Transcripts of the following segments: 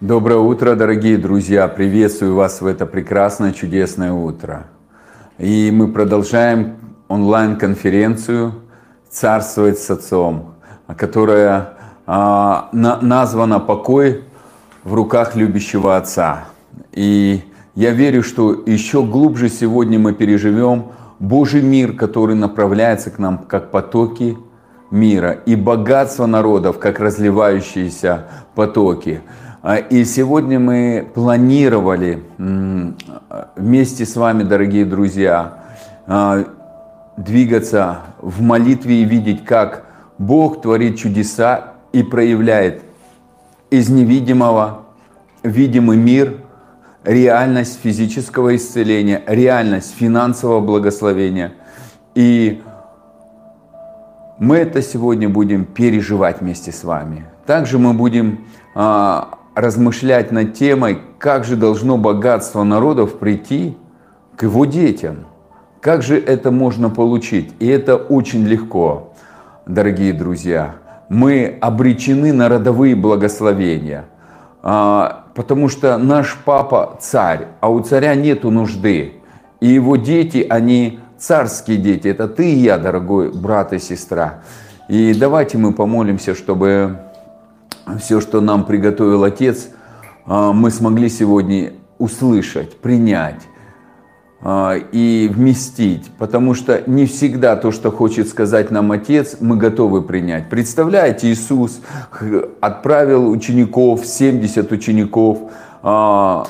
Доброе утро, дорогие друзья! Приветствую вас в это прекрасное, чудесное утро. И мы продолжаем онлайн-конференцию «Царствовать с Отцом», которая а, на, названа «Покой в руках любящего Отца». И я верю, что еще глубже сегодня мы переживем Божий мир, который направляется к нам как потоки мира, и богатство народов, как разливающиеся потоки – а, и сегодня мы планировали вместе с вами, дорогие друзья, а, двигаться в молитве и видеть, как Бог творит чудеса и проявляет из невидимого видимый мир, реальность физического исцеления, реальность финансового благословения. И мы это сегодня будем переживать вместе с вами. Также мы будем а, размышлять над темой, как же должно богатство народов прийти к его детям. Как же это можно получить? И это очень легко, дорогие друзья. Мы обречены на родовые благословения, а, потому что наш папа царь, а у царя нету нужды. И его дети, они царские дети. Это ты и я, дорогой брат и сестра. И давайте мы помолимся, чтобы все, что нам приготовил Отец, а, мы смогли сегодня услышать, принять а, и вместить, потому что не всегда то, что хочет сказать нам Отец, мы готовы принять. Представляете, Иисус отправил учеников, 70 учеников, а,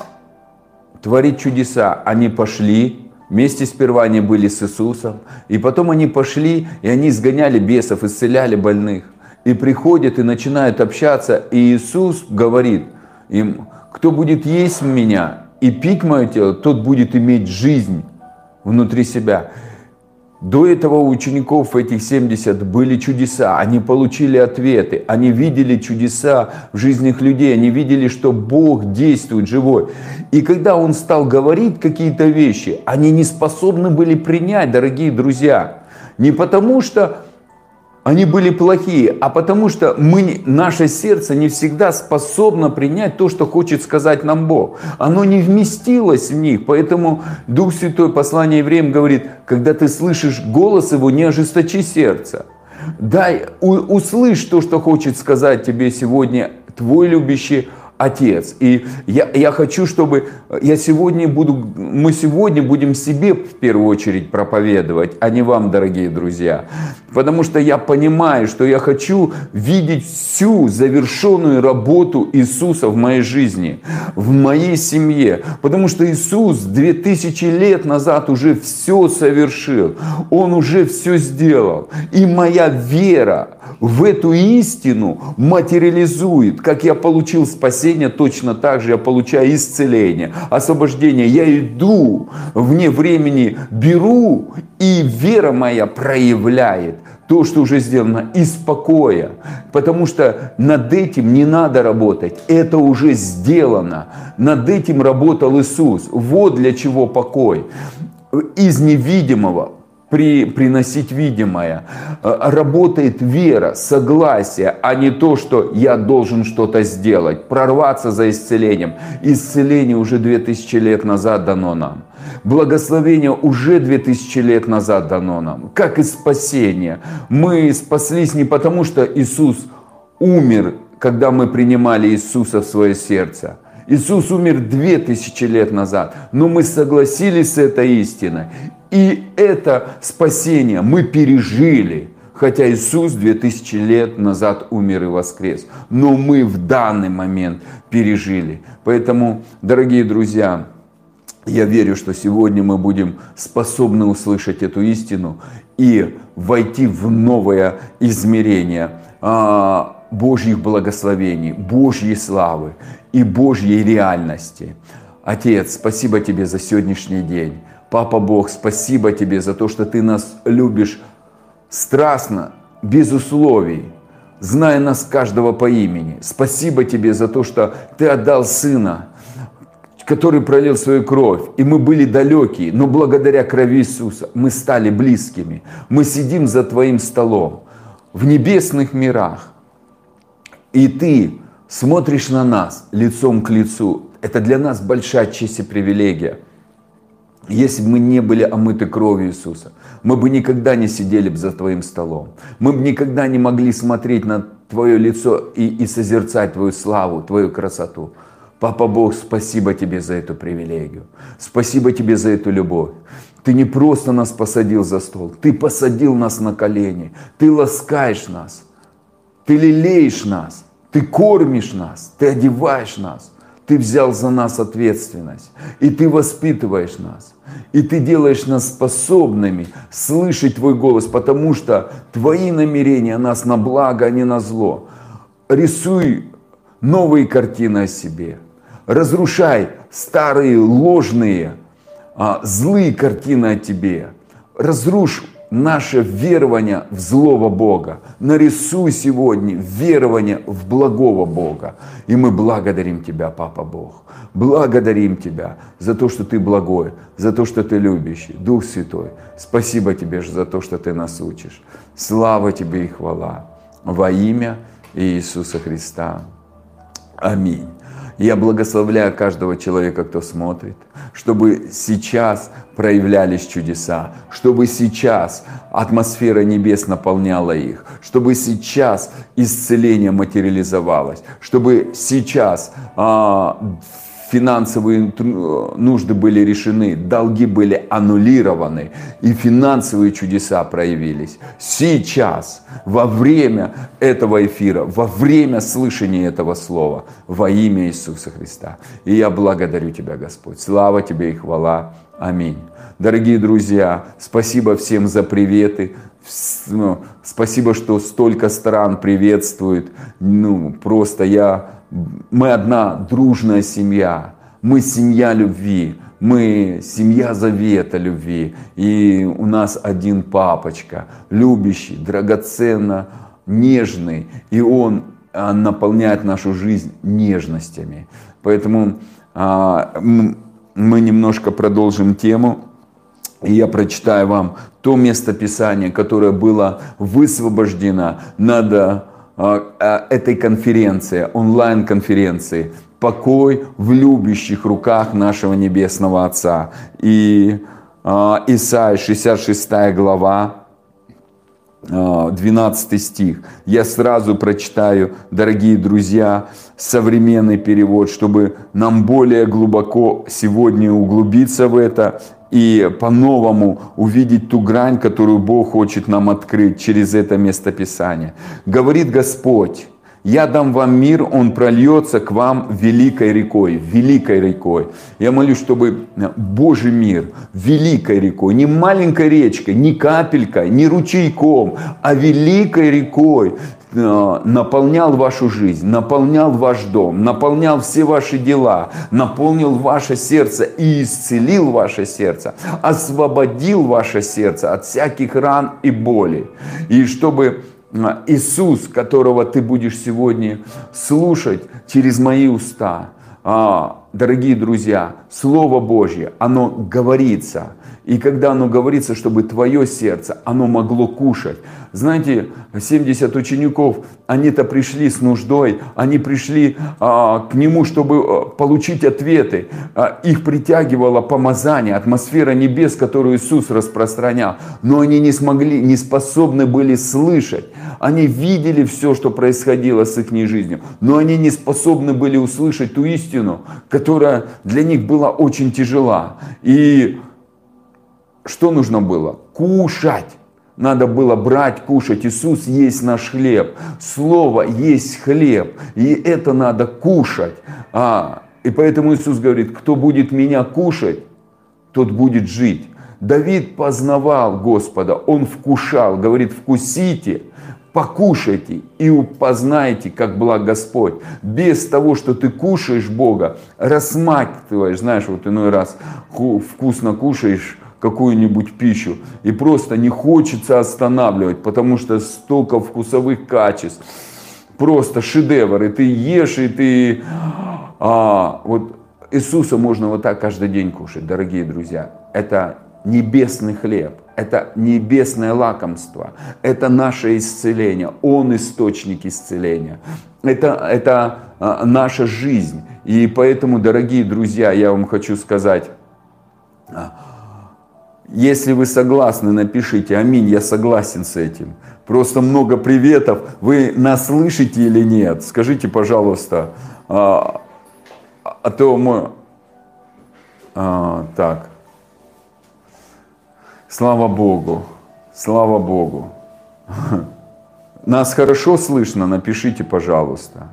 творить чудеса. Они пошли, вместе сперва они были с Иисусом, и потом они пошли, и они изгоняли бесов, исцеляли больных и приходят и начинают общаться, и Иисус говорит им, кто будет есть меня и пить мое тело, тот будет иметь жизнь внутри себя. До этого у учеников этих 70 были чудеса, они получили ответы, они видели чудеса в жизнях людей, они видели, что Бог действует живой. И когда Он стал говорить какие-то вещи, они не способны были принять, дорогие друзья. Не потому что они были плохие, а потому что мы, наше сердце не всегда способно принять то, что хочет сказать нам Бог. Оно не вместилось в них, поэтому Дух Святой, послание евреям говорит, когда ты слышишь голос Его, не ожесточи сердце. Дай, услышь то, что хочет сказать тебе сегодня твой любящий Отец. И я, я хочу, чтобы я сегодня буду, мы сегодня будем себе в первую очередь проповедовать, а не вам, дорогие друзья. Потому что я понимаю, что я хочу видеть всю завершенную работу Иисуса в моей жизни, в моей семье. Потому что Иисус 2000 лет назад уже все совершил. Он уже все сделал. И моя вера в эту истину материализует. Как я получил спасение, точно так же я получаю исцеление, освобождение. Я иду вне времени, беру, и вера моя проявляет то, что уже сделано, из покоя. Потому что над этим не надо работать. Это уже сделано. Над этим работал Иисус. Вот для чего покой. Из невидимого при, приносить видимое. Э, работает вера, согласие, а не то, что я должен что-то сделать, прорваться за исцелением. Исцеление уже 2000 лет назад дано нам. Благословение уже 2000 лет назад дано нам, как и спасение. Мы спаслись не потому, что Иисус умер, когда мы принимали Иисуса в свое сердце. Иисус умер 2000 лет назад, но мы согласились с этой истиной. И это спасение мы пережили. Хотя Иисус 2000 лет назад умер и воскрес. Но мы в данный момент пережили. Поэтому, дорогие друзья, я верю, что сегодня мы будем способны услышать эту истину и войти в новое измерение а, Божьих благословений, Божьей славы и Божьей реальности. Отец, спасибо тебе за сегодняшний день. Папа Бог, спасибо тебе за то, что ты нас любишь страстно, без условий, зная нас каждого по имени. Спасибо тебе за то, что ты отдал Сына, который пролил свою кровь, и мы были далекие, но благодаря крови Иисуса мы стали близкими. Мы сидим за Твоим столом в небесных мирах, И ты смотришь на нас лицом к лицу. Это для нас большая честь и привилегия. Если бы мы не были омыты кровью Иисуса, мы бы никогда не сидели бы за твоим столом. Мы бы никогда не могли смотреть на твое лицо и, и созерцать твою славу, твою красоту. Папа Бог, спасибо тебе за эту привилегию. Спасибо тебе за эту любовь. Ты не просто нас посадил за стол, ты посадил нас на колени, ты ласкаешь нас, ты лелеешь нас, ты кормишь нас, ты одеваешь нас, ты взял за нас ответственность, и ты воспитываешь нас, и ты делаешь нас способными слышать Твой голос, потому что Твои намерения нас на благо, а не на зло. Рисуй новые картины о себе – разрушай старые ложные, а, злые картины о тебе. Разрушь наше верование в злого Бога. Нарисуй сегодня верование в благого Бога. И мы благодарим Тебя, Папа Бог. Благодарим Тебя за то, что Ты благой, за то, что Ты любящий. Дух Святой, спасибо Тебе за то, что Ты нас учишь. Слава Тебе и хвала во имя Иисуса Христа. Аминь. Я благословляю каждого человека, кто смотрит, чтобы сейчас проявлялись чудеса, чтобы сейчас атмосфера небес наполняла их, чтобы сейчас исцеление материализовалось, чтобы сейчас а, финансовые нужды были решены, долги были аннулированы, и финансовые чудеса проявились. Сейчас, во время этого эфира, во время слышания этого слова, во имя Иисуса Христа. И я благодарю Тебя, Господь. Слава Тебе и хвала. Аминь. Дорогие друзья, спасибо всем за приветы. Ну, спасибо, что столько стран приветствует. Ну, просто я мы одна дружная семья, мы семья любви, мы семья завета любви, и у нас один папочка, любящий, драгоценно, нежный, и он а, наполняет нашу жизнь нежностями. Поэтому а, мы немножко продолжим тему. И я прочитаю вам то место Писания, которое было высвобождено над а, а, этой конференции, онлайн-конференции «Покой в любящих руках нашего Небесного Отца». И э, Исайя, 66 глава, 12 стих. Я сразу прочитаю, дорогие друзья, современный перевод, чтобы нам более глубоко сегодня углубиться в это и по-новому увидеть ту грань, которую Бог хочет нам открыть через это местописание. Говорит Господь, я дам вам мир, он прольется к вам великой рекой, великой рекой. Я молюсь, чтобы Божий мир великой рекой, не маленькой речкой, не капелькой, не ручейком, а великой рекой Э, наполнял вашу жизнь, наполнял ваш дом, наполнял все ваши дела, наполнил ваше сердце и исцелил ваше сердце, освободил ваше сердце от всяких ран и боли. И чтобы э, Иисус, которого ты будешь сегодня слушать через мои уста, а, дорогие друзья, Слово Божье, оно говорится – и когда оно говорится, чтобы твое сердце, оно могло кушать. Знаете, 70 учеников, они-то пришли с нуждой, они пришли а, к нему, чтобы а, получить ответы. А, их притягивало помазание, атмосфера небес, которую Иисус распространял. Но они не смогли, не способны были слышать. Они видели все, что происходило с их жизнью, но они не способны были услышать ту истину, которая для них была очень тяжела. И что нужно было? Кушать. Надо было брать, кушать. Иисус есть наш хлеб. Слово есть хлеб. И это надо кушать. А, и поэтому Иисус говорит, кто будет меня кушать, тот будет жить. Давид познавал Господа, он вкушал, говорит, вкусите, покушайте и познайте, как благ Господь. Без того, что ты кушаешь Бога, рассматриваешь, знаешь, вот иной раз вкусно кушаешь, какую-нибудь пищу и просто не хочется останавливать, потому что столько вкусовых качеств, просто шедевр, и ты ешь, и ты... А, вот Иисуса можно вот так каждый день кушать, дорогие друзья. Это небесный хлеб. это небесное лакомство, это наше исцеление, Он источник исцеления, это, это а, наша жизнь. И поэтому, дорогие друзья, я вам хочу сказать, а, если вы согласны, напишите «Аминь, я согласен с этим». Просто много приветов. Вы нас слышите или нет? Скажите, пожалуйста. А, а то мы... А, так. Слава Богу. Слава Богу. Нас хорошо слышно? Напишите, пожалуйста.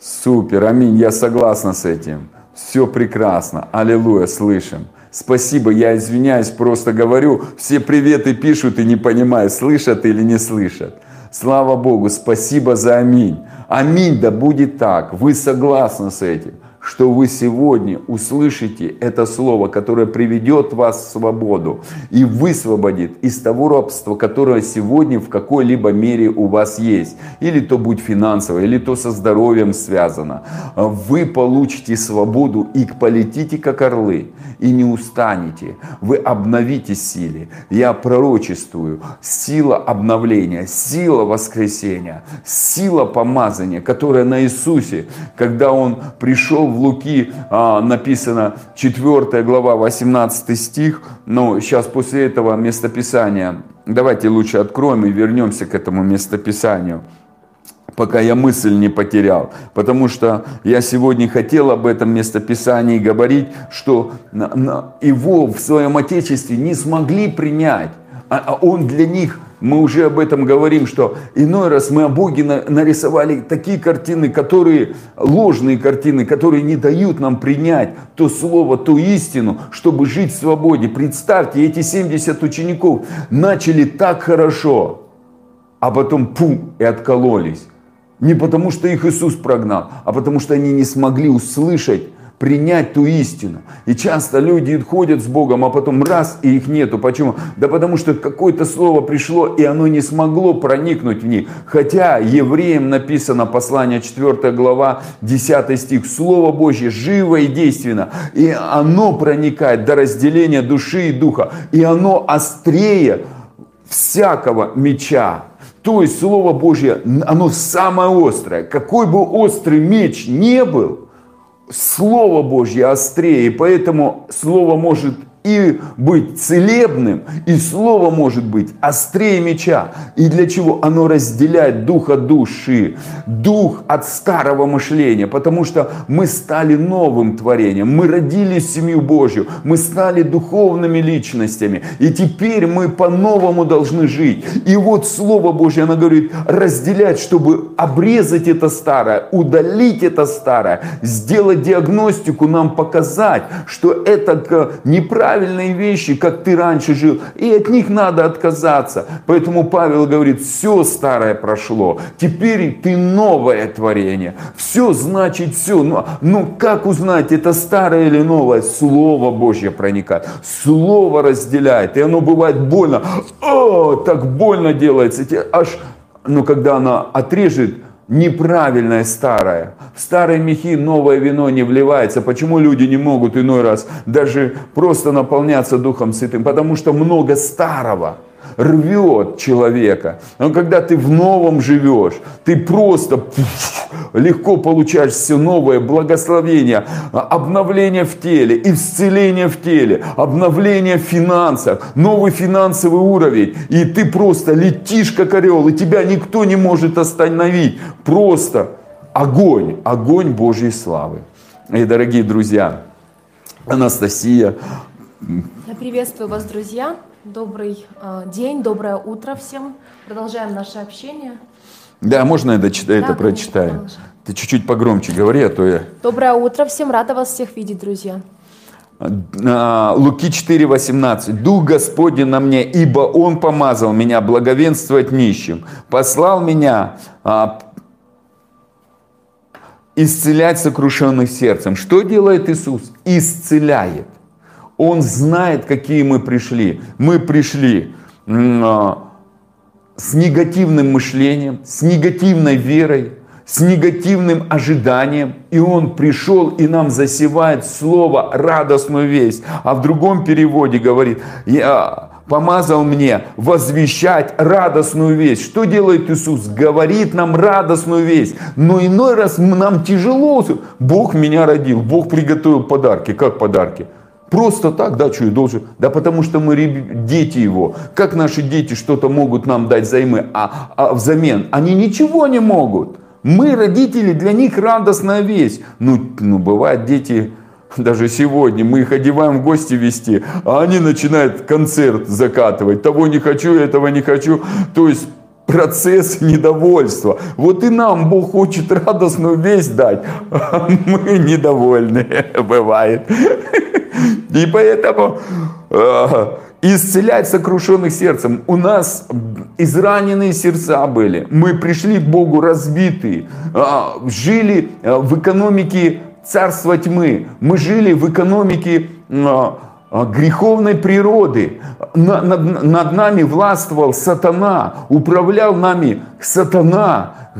Супер, аминь, я согласна с этим. Все прекрасно. Аллилуйя, слышим. Спасибо, я извиняюсь, просто говорю, все приветы пишут и не понимаю, слышат или не слышат. Слава Богу, спасибо за аминь. Аминь, да будет так. Вы согласны с этим что вы сегодня услышите это слово, которое приведет вас в свободу и высвободит из того рабства, которое сегодня в какой-либо мере у вас есть. Или то будет финансово, или то со здоровьем связано. Вы получите свободу и полетите как орлы, и не устанете. Вы обновите силе. Я пророчествую. Сила обновления, сила воскресения, сила помазания, которая на Иисусе, когда Он пришел в Луки а, написано 4 глава 18 стих, но сейчас после этого местописания, давайте лучше откроем и вернемся к этому местописанию пока я мысль не потерял. Потому что я сегодня хотел об этом местописании говорить, что его в своем Отечестве не смогли принять. А, а он для них мы уже об этом говорим, что иной раз мы о Боге нарисовали такие картины, которые, ложные картины, которые не дают нам принять то слово, ту истину, чтобы жить в свободе. Представьте, эти 70 учеников начали так хорошо, а потом пум и откололись. Не потому, что их Иисус прогнал, а потому, что они не смогли услышать принять ту истину. И часто люди ходят с Богом, а потом раз, и их нету. Почему? Да потому что какое-то слово пришло, и оно не смогло проникнуть в них. Хотя евреям написано, послание 4 глава, 10 стих, Слово Божье живо и действенно, и оно проникает до разделения души и духа, и оно острее всякого меча. То есть Слово Божье, оно самое острое. Какой бы острый меч не был, Слово Божье острее, поэтому Слово может и быть целебным, и слово может быть острее меча. И для чего? Оно разделяет дух от души, дух от старого мышления, потому что мы стали новым творением, мы родились семью Божью, мы стали духовными личностями, и теперь мы по-новому должны жить. И вот Слово Божье, оно говорит, разделять, чтобы обрезать это старое, удалить это старое, сделать диагностику, нам показать, что это неправильно неправильные вещи, как ты раньше жил, и от них надо отказаться. Поэтому Павел говорит, все старое прошло, теперь ты новое творение. Все значит все. Но, но как узнать, это старое или новое? Слово Божье проникает, Слово разделяет, и оно бывает больно. О, так больно делается. Аж, но когда оно отрежет, неправильное старое. В старые мехи новое вино не вливается. Почему люди не могут иной раз даже просто наполняться Духом Святым? Потому что много старого рвет человека. Но когда ты в новом живешь, ты просто легко получаешь все новое благословение, обновление в теле, исцеление в теле, обновление в финансах, новый финансовый уровень. И ты просто летишь как орел, и тебя никто не может остановить. Просто огонь, огонь Божьей славы. И, дорогие друзья, Анастасия. Приветствую вас, друзья. Добрый э, день, доброе утро всем. Продолжаем наше общение. Да, можно я дочит... да, это прочитаю? Конечно. Ты чуть-чуть погромче говори, а то я... Доброе утро всем, рада вас всех видеть, друзья. А, Луки 4,18. «Дух Господень на мне, ибо Он помазал меня благовенствовать нищим, послал меня а, исцелять сокрушенных сердцем». Что делает Иисус? Исцеляет. Он знает, какие мы пришли. Мы пришли а, с негативным мышлением, с негативной верой, с негативным ожиданием. И Он пришел и нам засевает слово, радостную весть. А в другом переводе говорит, я, помазал мне возвещать радостную весть. Что делает Иисус? Говорит нам радостную весть. Но иной раз нам тяжело. Бог меня родил, Бог приготовил подарки. Как подарки? Просто так, да, что я должен? Да потому что мы дети его. Как наши дети что-то могут нам дать займы, а, а взамен? Они ничего не могут. Мы, родители, для них радостная весть. Ну, ну, бывает, дети даже сегодня мы их одеваем в гости вести, а они начинают концерт закатывать. Того не хочу, этого не хочу. То есть процесс недовольства. Вот и нам Бог хочет радостную весть дать, а мы недовольны, бывает. И поэтому э, исцелять сокрушенных сердцем. У нас израненные сердца были. Мы пришли к Богу разбитые, а, жили э, в экономике царства тьмы. Мы жили в экономике а, греховной природы. Над, над нами властвовал сатана, управлял нами сатана.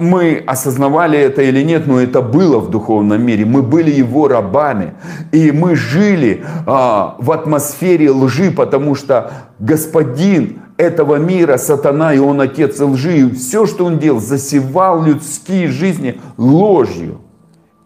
Мы осознавали это или нет, но это было в духовном мире. Мы были его рабами. И мы жили а, в атмосфере лжи, потому что господин этого мира, сатана, и он отец лжи. И все, что он делал, засевал людские жизни ложью.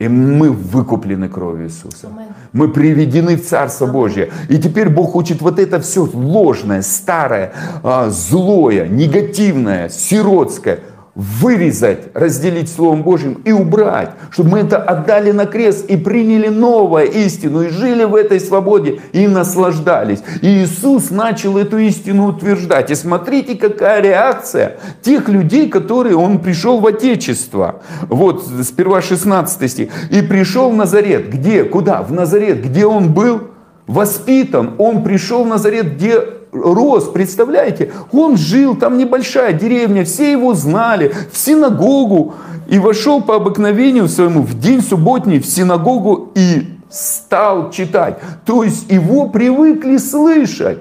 И мы выкуплены кровью Иисуса. Мы приведены в Царство Божье. И теперь Бог хочет вот это все ложное, старое, а, злое, негативное, сиротское – вырезать, разделить Словом Божьим и убрать, чтобы мы это отдали на крест и приняли новую истину, и жили в этой свободе, и наслаждались. И Иисус начал эту истину утверждать. И смотрите, какая реакция тех людей, которые Он пришел в Отечество. Вот, сперва 16 стих. «И пришел в Назарет». Где? Куда? В Назарет. Где Он был? Воспитан. Он пришел в Назарет, где рос, представляете? Он жил, там небольшая деревня, все его знали, в синагогу. И вошел по обыкновению своему в день субботний в синагогу и стал читать. То есть его привыкли слышать.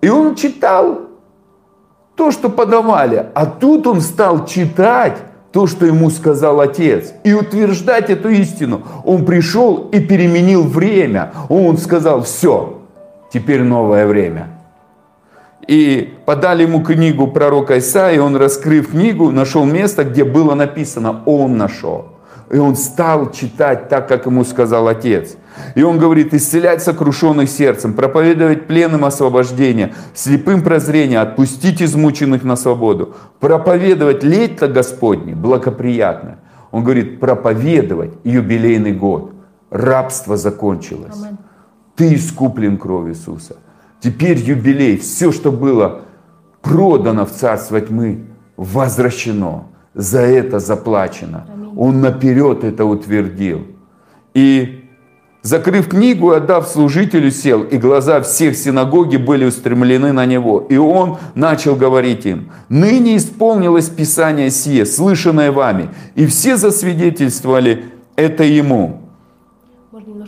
И он читал то, что подавали. А тут он стал читать то, что ему сказал отец, и утверждать эту истину. Он пришел и переменил время. Он сказал, все, теперь новое время. И подали ему книгу пророка Исаия, и он, раскрыв книгу, нашел место, где было написано «Он нашел». И он стал читать так, как ему сказал отец. И он говорит, исцелять сокрушенных сердцем, проповедовать пленным освобождение, слепым прозрение, отпустить измученных на свободу, проповедовать лето Господне благоприятно. Он говорит, проповедовать юбилейный год. Рабство закончилось. Amen. Ты искуплен кровью Иисуса. Теперь юбилей, все, что было продано в царство тьмы, возвращено. За это заплачено. Он наперед это утвердил. И закрыв книгу, отдав служителю, сел, и глаза всех синагоги были устремлены на него. И он начал говорить им, ныне исполнилось Писание сие, слышанное вами, и все засвидетельствовали это ему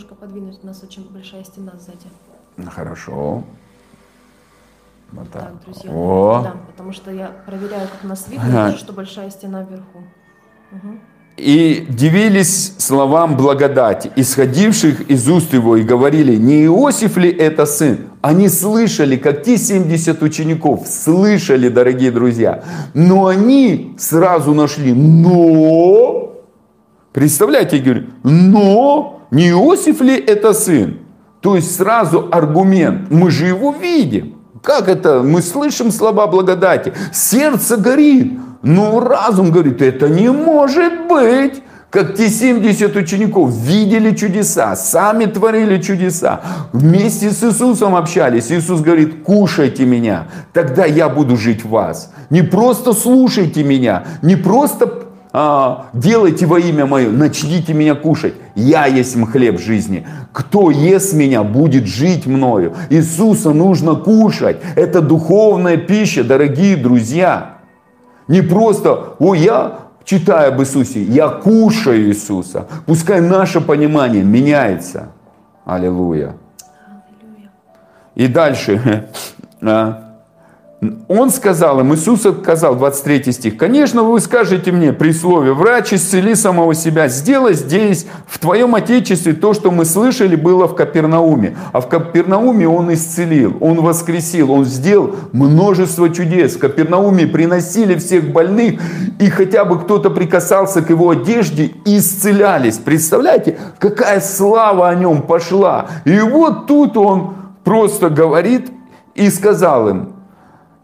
немножко подвинуть, у нас очень большая стена сзади. Хорошо. Вот так. так, друзья. О. Да, потому что я проверяю, как нас видно, ага. что большая стена вверху. Угу. И дивились словам благодати, исходивших из уст его, и говорили, не Иосиф ли это сын? Они слышали, как те 70 учеников слышали, дорогие друзья. Но они сразу нашли, но, представляете, я говорю, но не Иосиф ли это сын? То есть сразу аргумент, мы же его видим. Как это? Мы слышим слова благодати. Сердце горит. Но разум говорит, это не может быть. Как те 70 учеников видели чудеса, сами творили чудеса, вместе с Иисусом общались. Иисус говорит, кушайте меня, тогда я буду жить в вас. Не просто слушайте меня, не просто делайте во имя мое, начните меня кушать. Я есть хлеб жизни. Кто ест меня, будет жить мною. Иисуса нужно кушать. Это духовная пища, дорогие друзья. Не просто, о, я читаю об Иисусе, я кушаю Иисуса. Пускай наше понимание меняется. Аллилуйя. И дальше. Он сказал им, Иисус сказал, 23 стих, «Конечно, вы скажете мне при слове, врач, исцели самого себя, сделай здесь, в твоем Отечестве, то, что мы слышали, было в Капернауме». А в Капернауме он исцелил, он воскресил, он сделал множество чудес. В Капернауме приносили всех больных, и хотя бы кто-то прикасался к его одежде, исцелялись. Представляете, какая слава о нем пошла. И вот тут он просто говорит и сказал им,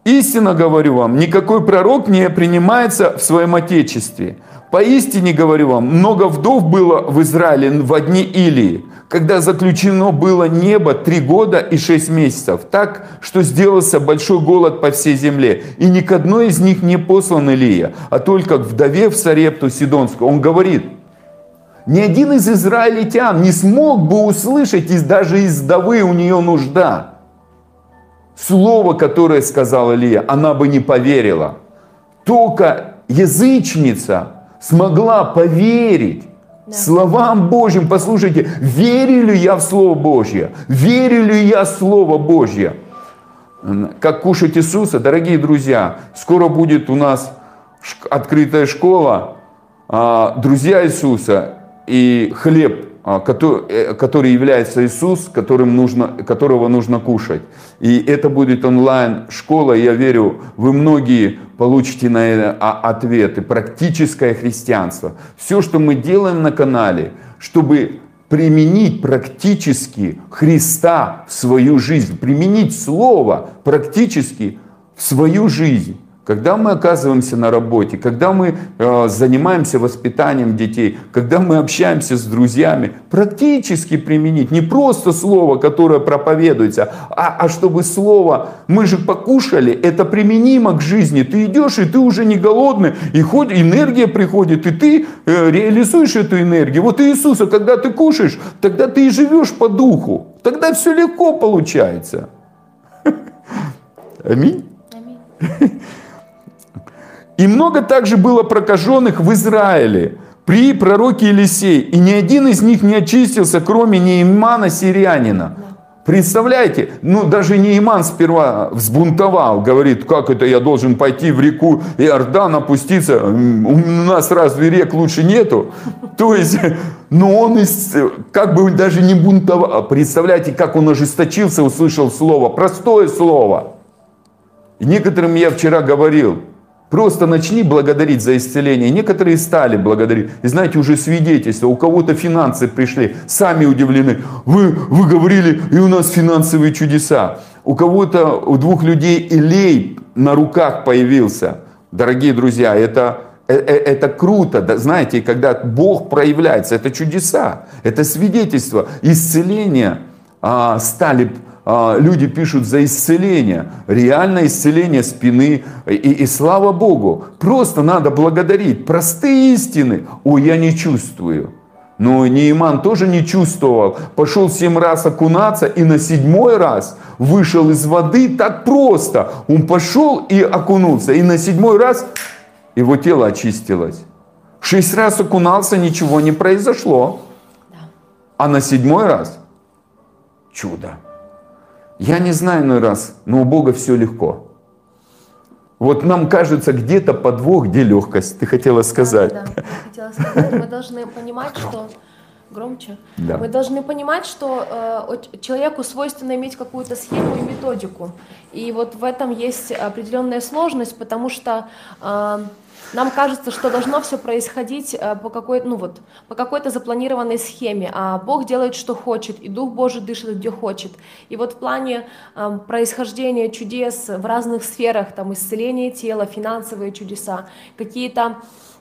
Истинно говорю вам, никакой пророк не принимается в своем отечестве. Поистине говорю вам, много вдов было в Израиле в одни Илии, когда заключено было небо три года и шесть месяцев, так, что сделался большой голод по всей земле. И ни к одной из них не послан Илия, а только к вдове в Сарепту Сидонскую. Он говорит, ни один из израильтян не смог бы услышать, и даже из вдовы у нее нужда слово, которое сказал Илия, она бы не поверила. Только язычница смогла поверить да. словам Божьим. Послушайте, верю ли я в Слово Божье? Верю ли я в Слово Божье? Как кушать Иисуса, дорогие друзья, скоро будет у нас открытая школа, а, друзья Иисуса и хлеб а, э, который является Иисус, которым нужно, которого нужно кушать. И это будет онлайн-школа. Я верю, вы многие получите на это а, ответы. Практическое христианство. Все, что мы делаем на канале, чтобы применить практически Христа в свою жизнь, применить Слово практически в свою жизнь. Когда мы оказываемся на работе, когда мы э, занимаемся воспитанием детей, когда мы общаемся с друзьями, практически применить не просто слово, которое проповедуется, а, а чтобы слово, мы же покушали, это применимо к жизни. Ты идешь, и ты уже не голодный, и хоть энергия приходит, и ты э, реализуешь эту энергию. Вот Иисуса, когда ты кушаешь, тогда ты и живешь по духу. Тогда все легко получается. Аминь. Аминь. И много также было прокаженных в Израиле при пророке Елисей, и ни один из них не очистился, кроме Неимана сирянина. Представляете, ну даже Нейман сперва взбунтовал, говорит, как это я должен пойти в реку Иордан опуститься, у нас разве рек лучше нету? То есть, но он как бы даже не бунтовал. Представляете, как он ожесточился, услышал слово, простое слово. И некоторым я вчера говорил, Просто начни благодарить за исцеление. Некоторые стали благодарить. И знаете, уже свидетельство. У кого-то финансы пришли. Сами удивлены. Вы, вы говорили, и у нас финансовые чудеса. У кого-то, у двух людей илей на руках появился. Дорогие друзья, это, это, э, это круто. Да, знаете, когда Бог проявляется, это чудеса. Это свидетельство. Исцеления а, стали люди пишут за исцеление, реальное исцеление спины. И, и слава Богу, просто надо благодарить. Простые истины. Ой, я не чувствую. Но Нейман тоже не чувствовал. Пошел семь раз окунаться и на седьмой раз вышел из воды так просто. Он пошел и окунулся. И на седьмой раз его тело очистилось. Шесть раз окунался, ничего не произошло. А на седьмой раз чудо. Я не знаю иной раз, но у Бога все легко. Вот нам кажется где-то подвох, где легкость. Ты хотела сказать. Да, да. Я хотела сказать, мы должны понимать, что громче. Да. Мы должны понимать, что э, человеку свойственно иметь какую-то схему и методику. И вот в этом есть определенная сложность, потому что э, нам кажется, что должно все происходить э, по какой-то, ну вот, по какой-то запланированной схеме, а Бог делает, что хочет, и Дух Божий дышит, где хочет. И вот в плане э, происхождения чудес в разных сферах, там исцеление тела, финансовые чудеса, какие-то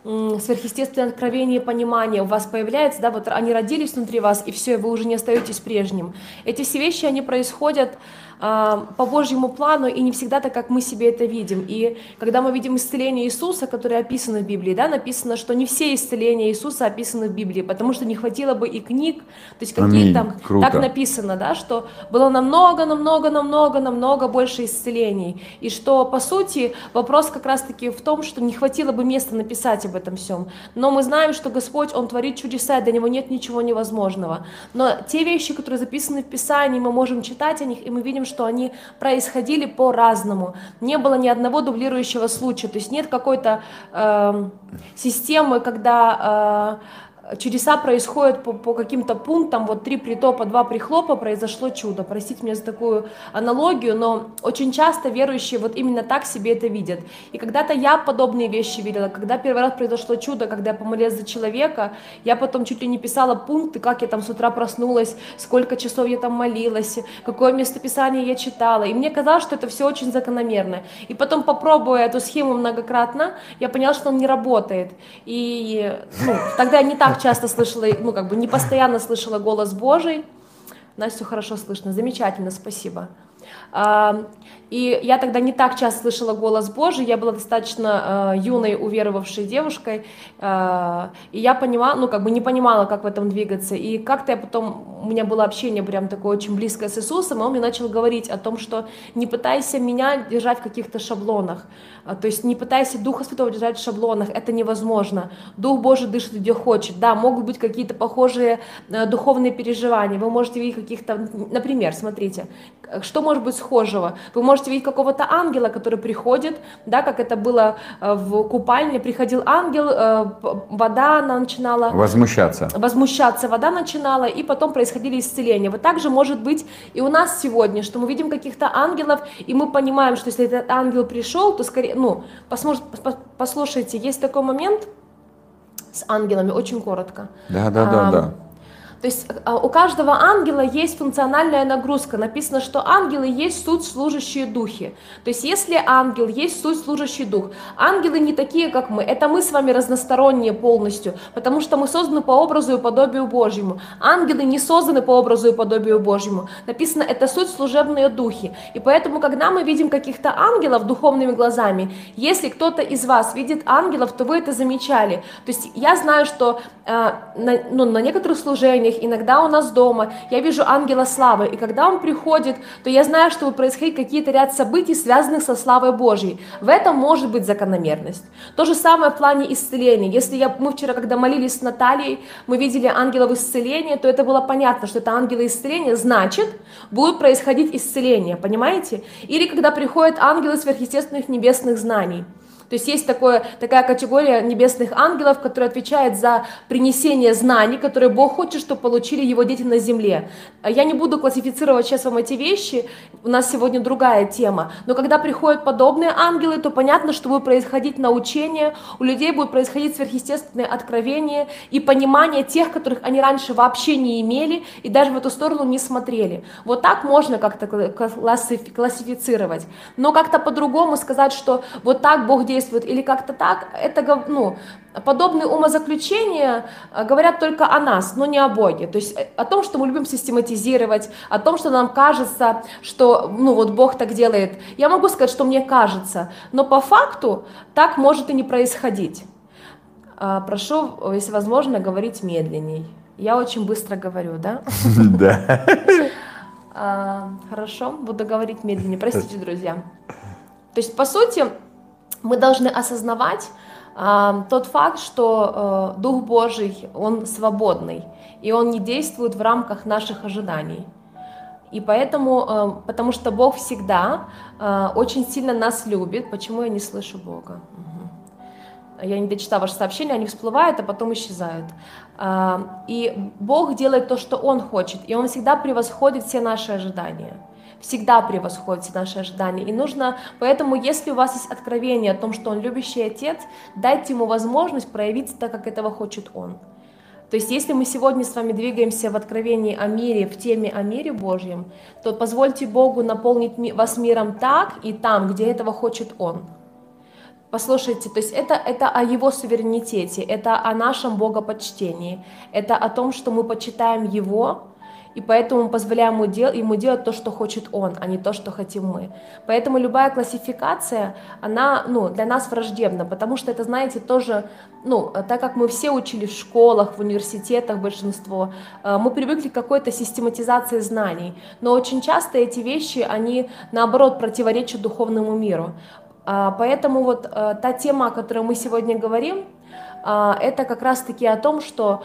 сверхъестественное откровение и понимание у вас появляется, да, вот они родились внутри вас, и все, вы уже не остаетесь прежним. Эти все вещи, они происходят по Божьему плану и не всегда так, как мы себе это видим. И когда мы видим исцеление Иисуса, которое описано в Библии, да, написано, что не все исцеления Иисуса описаны в Библии, потому что не хватило бы и книг, то есть какие там, так написано, да, что было намного, намного, намного, намного больше исцелений. И что, по сути, вопрос как раз-таки в том, что не хватило бы места написать об этом всем. Но мы знаем, что Господь, Он творит чудеса, для Него нет ничего невозможного. Но те вещи, которые записаны в Писании, мы можем читать о них, и мы видим, что они происходили по-разному. Не было ни одного дублирующего случая, то есть нет какой-то э, системы, когда... Э, чудеса происходят по, по каким-то пунктам, вот три притопа, два прихлопа, произошло чудо. Простите меня за такую аналогию, но очень часто верующие вот именно так себе это видят. И когда-то я подобные вещи видела, когда первый раз произошло чудо, когда я помолилась за человека, я потом чуть ли не писала пункты, как я там с утра проснулась, сколько часов я там молилась, какое местописание я читала. И мне казалось, что это все очень закономерно. И потом, попробуя эту схему многократно, я поняла, что он не работает. И ну, тогда я не так часто слышала, ну как бы не постоянно слышала голос Божий. Настю хорошо слышно, замечательно, спасибо. И я тогда не так часто слышала голос Божий, я была достаточно э, юной, уверовавшей девушкой, э, и я понимала, ну, как бы не понимала, как в этом двигаться. И как-то я потом, у меня было общение прям такое очень близкое с Иисусом, и он мне начал говорить о том, что не пытайся меня держать в каких-то шаблонах, э, то есть не пытайся Духа Святого держать в шаблонах, это невозможно. Дух Божий дышит где хочет, да, могут быть какие-то похожие э, духовные переживания, вы можете видеть каких-то, например, смотрите, что может быть схожего? Вы можете видеть какого-то ангела, который приходит, да, как это было э, в купальне, приходил ангел, э, вода она начинала... Возмущаться. Возмущаться, вода начинала, и потом происходили исцеления. Вот так же может быть и у нас сегодня, что мы видим каких-то ангелов, и мы понимаем, что если этот ангел пришел, то скорее, ну, послушайте, есть такой момент с ангелами, очень коротко. Да, да, да, а, да то есть а, у каждого ангела есть функциональная нагрузка. Написано, что ангелы есть суть служащие духи. То есть если ангел есть суть служащий дух, ангелы не такие, как мы. Это мы с вами разносторонние полностью, потому что мы созданы по образу и подобию Божьему. Ангелы не созданы по образу и подобию Божьему. Написано, это суть служебные духи. И поэтому, когда мы видим каких-то ангелов духовными глазами, если кто-то из вас видит ангелов, то вы это замечали. То есть я знаю, что э, на, ну, на некоторых служениях служениях, иногда у нас дома, я вижу ангела славы, и когда он приходит, то я знаю, что будет происходить какие-то ряд событий, связанных со славой Божьей. В этом может быть закономерность. То же самое в плане исцеления. Если я, мы вчера, когда молились с Натальей, мы видели ангелов исцеления, то это было понятно, что это ангелы исцеления, значит, будет происходить исцеление, понимаете? Или когда приходят ангелы сверхъестественных небесных знаний. То есть есть такое, такая категория небесных ангелов, которая отвечает за принесение знаний, которые Бог хочет, чтобы получили его дети на земле. Я не буду классифицировать сейчас вам эти вещи, у нас сегодня другая тема. Но когда приходят подобные ангелы, то понятно, что будет происходить научение, у людей будет происходить сверхъестественное откровение и понимание тех, которых они раньше вообще не имели и даже в эту сторону не смотрели. Вот так можно как-то классифицировать. Но как-то по-другому сказать, что вот так Бог действует действует или как-то так, это ну, подобные умозаключения э, говорят только о нас, но не о Боге. То есть э, о том, что мы любим систематизировать, о том, что нам кажется, что ну вот Бог так делает. Я могу сказать, что мне кажется, но по факту так может и не происходить. А, прошу, если возможно, говорить медленней. Я очень быстро говорю, да? Да. А, хорошо, буду говорить медленнее. Простите, друзья. То есть, по сути, мы должны осознавать э, тот факт, что э, Дух Божий, Он свободный, и Он не действует в рамках наших ожиданий. И поэтому, э, потому что Бог всегда э, очень сильно нас любит. Почему я не слышу Бога? Я не дочитала ваше сообщение, они всплывают, а потом исчезают. Э, и Бог делает то, что Он хочет, и Он всегда превосходит все наши ожидания всегда превосходит все наши ожидания. И нужно, поэтому, если у вас есть откровение о том, что он любящий отец, дайте ему возможность проявиться так, как этого хочет он. То есть, если мы сегодня с вами двигаемся в откровении о мире, в теме о мире Божьем, то позвольте Богу наполнить вас миром так и там, где этого хочет Он. Послушайте, то есть это, это о Его суверенитете, это о нашем Богопочтении, это о том, что мы почитаем Его, и поэтому мы позволяем ему, ему делать то, что хочет он, а не то, что хотим мы. Поэтому любая классификация, она ну, для нас враждебна, потому что это, знаете, тоже, ну, так как мы все учили в школах, в университетах большинство, э, мы привыкли к какой-то систематизации знаний, но очень часто эти вещи, они наоборот противоречат духовному миру. А, поэтому вот э, та тема, о которой мы сегодня говорим, это как раз-таки о том, что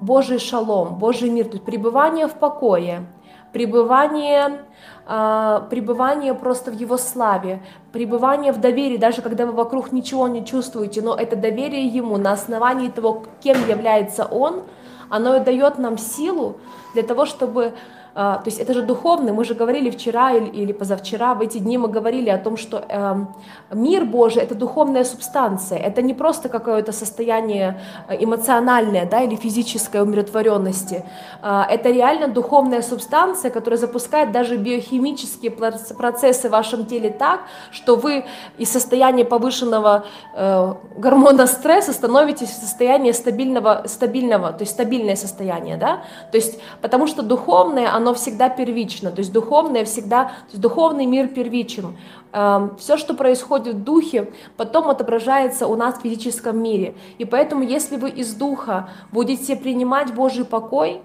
Божий шалом, Божий мир, то есть пребывание в покое, пребывание, пребывание просто в Его славе, пребывание в доверии, даже когда вы вокруг ничего не чувствуете, но это доверие Ему на основании того, кем является Он, оно и дает нам силу для того, чтобы а, то есть это же духовный, мы же говорили вчера или, позавчера, в эти дни мы говорили о том, что э, мир Божий – это духовная субстанция, это не просто какое-то состояние э, эмоциональное да, или физической умиротворенности, э, это реально духовная субстанция, которая запускает даже биохимические процессы в вашем теле так, что вы из состояния повышенного э, гормона стресса становитесь в состояние стабильного, стабильного, то есть стабильное состояние, да, то есть потому что духовное, оно всегда первично, то есть духовное всегда, то есть духовный мир первичен. Эм, Все, что происходит в духе, потом отображается у нас в физическом мире. И поэтому, если вы из духа будете принимать Божий покой,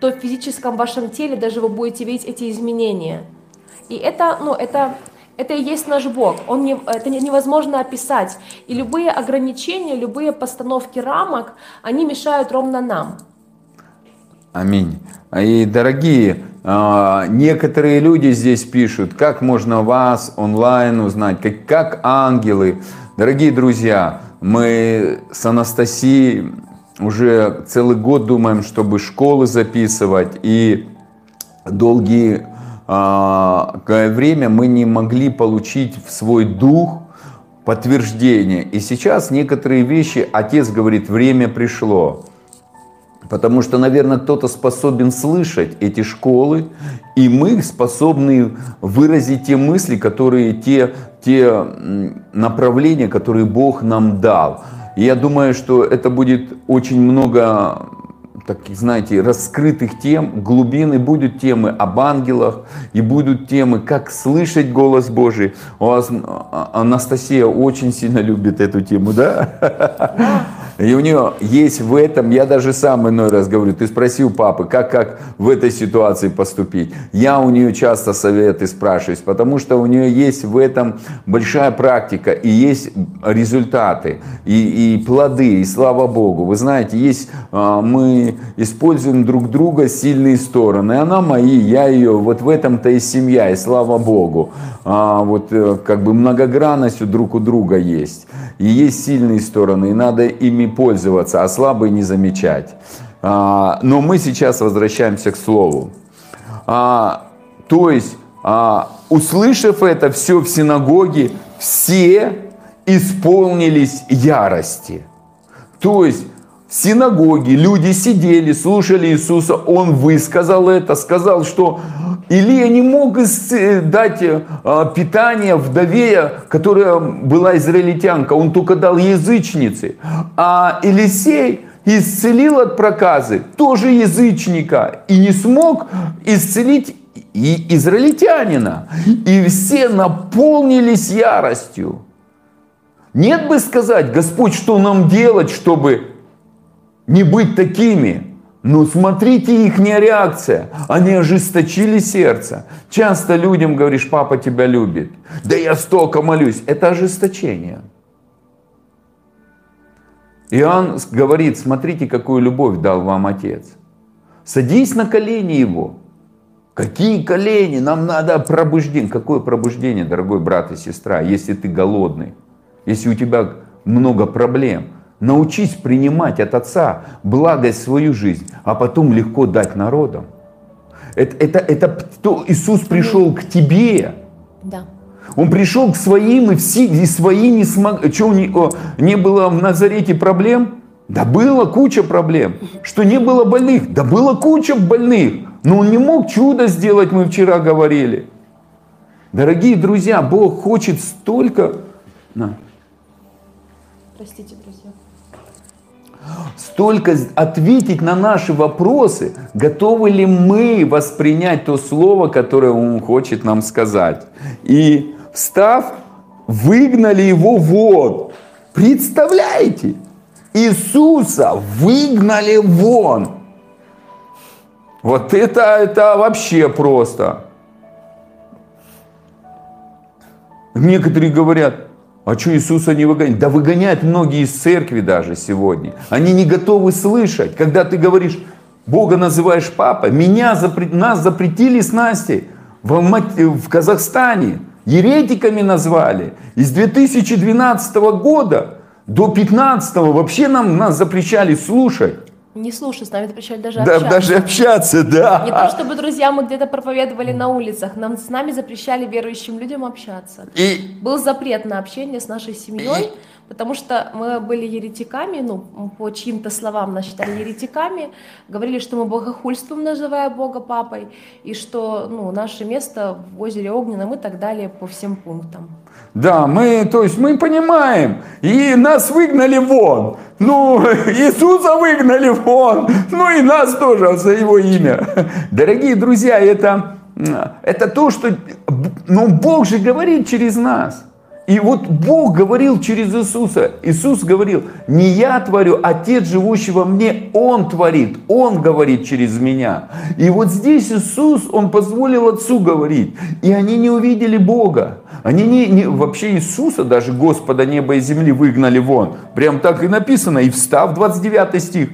то в физическом вашем теле даже вы будете видеть эти изменения. И это, ну, это, это и есть наш Бог. Он не, это невозможно описать. И любые ограничения, любые постановки рамок, они мешают ровно нам. Аминь. И, дорогие, а, некоторые люди здесь пишут, как можно вас онлайн узнать, как, как ангелы. Дорогие друзья, мы с Анастасией уже целый год думаем, чтобы школы записывать. И долгие а, время мы не могли получить в свой дух подтверждение. И сейчас некоторые вещи, отец говорит, время пришло. Потому что, наверное, кто-то способен слышать эти школы, и мы способны выразить те мысли, которые, те, те направления, которые Бог нам дал. И я думаю, что это будет очень много таких, знаете, раскрытых тем, глубины, будут темы об ангелах, и будут темы, как слышать голос Божий. У вас а, Анастасия очень сильно любит эту тему, да? И у нее есть в этом, я даже сам иной раз говорю, ты спросил папы, как, как в этой ситуации поступить. Я у нее часто советы спрашиваю, потому что у нее есть в этом большая практика и есть результаты, и, и плоды, и слава Богу. Вы знаете, есть, а, используем друг друга сильные стороны. Она мои, я ее, вот в этом-то и семья, и слава Богу. А, вот э, как бы многогранность друг у друга есть. И есть сильные стороны, и надо ими пользоваться, а слабые не замечать. А, но мы сейчас возвращаемся к слову. А, то есть, а, услышав это все в синагоге, все исполнились ярости. То есть в синагоге люди сидели, слушали Иисуса, Он высказал это, сказал, что Илия не мог дать а, питание вдове, которая была израильтянка, он только дал язычнице. А Елисей исцелил от проказы тоже язычника и не смог исцелить и израильтянина. И все наполнились яростью. Нет бы сказать, Господь, что нам делать, чтобы не быть такими. Но смотрите их реакция. Они ожесточили сердце. Часто людям говоришь, папа тебя любит. Да я столько молюсь. Это ожесточение. Иоанн говорит, смотрите, какую любовь дал вам Отец. Садись на колени Его. Какие колени? Нам надо пробуждение. Какое пробуждение, дорогой брат и сестра, если ты голодный? Если у тебя много проблем – Научись принимать от Отца благость свою жизнь, а потом легко дать народам. Это, это, это то, Иисус пришел к тебе. Да. Он пришел к своим, и, все, и свои не смогли. Что, не, о, не было в Назарете проблем? Да было куча проблем. Что не было больных? Да было куча больных. Но он не мог чудо сделать, мы вчера говорили. Дорогие друзья, Бог хочет столько... На. Простите, друзья столько ответить на наши вопросы, готовы ли мы воспринять то слово, которое Он хочет нам сказать. И встав, выгнали его вон. Представляете? Иисуса выгнали вон. Вот это, это вообще просто. Некоторые говорят, А что Иисуса не выгоняет? Да выгоняют многие из церкви даже сегодня. Они не готовы слышать, когда ты говоришь, Бога называешь папой. Меня запрет... Нас запретили с Настей в, в Казахстане. Еретиками назвали. И с 2012 года до 2015 вообще нам, нас запрещали слушать. Не слушай, с нами запрещали даже да, общаться. Даже общаться, да. Не то, чтобы, друзья, мы где-то проповедовали на улицах. Нам с нами запрещали верующим людям общаться. И... Был запрет на общение с нашей семьей, и... потому что мы были еретиками, ну, по чьим-то словам нас считали еретиками, говорили, что мы богохульством, называя Бога папой, и что, ну, наше место в озере Огненном и так далее по всем пунктам. Да, мы, то есть мы понимаем, и нас выгнали вон. Ну, Иисуса выгнали вон, ну и нас тоже за его имя. Дорогие друзья, это, это то, что ну, Бог же говорит через нас. И вот Бог говорил через Иисуса. Иисус говорил, не я творю, Отец, живущий во мне, Он творит, Он говорит через меня. И вот здесь Иисус, Он позволил Отцу говорить. И они не увидели Бога. Они не, не, вообще Иисуса, даже Господа неба и земли выгнали вон. Прям так и написано. И встав, 29 стих,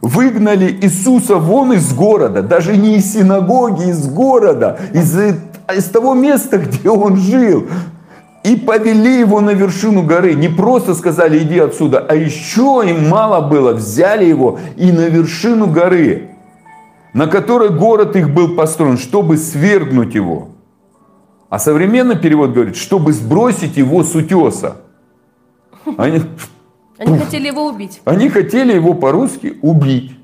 выгнали Иисуса вон из города, даже не из синагоги, из города, из, из того места, где он жил. И повели его на вершину горы. Не просто сказали, иди отсюда, а еще им мало было. Взяли его и на вершину горы, на которой город их был построен, чтобы свергнуть его. А современный перевод говорит, чтобы сбросить его с утеса. Они, Они хотели его убить. Они хотели его по-русски убить.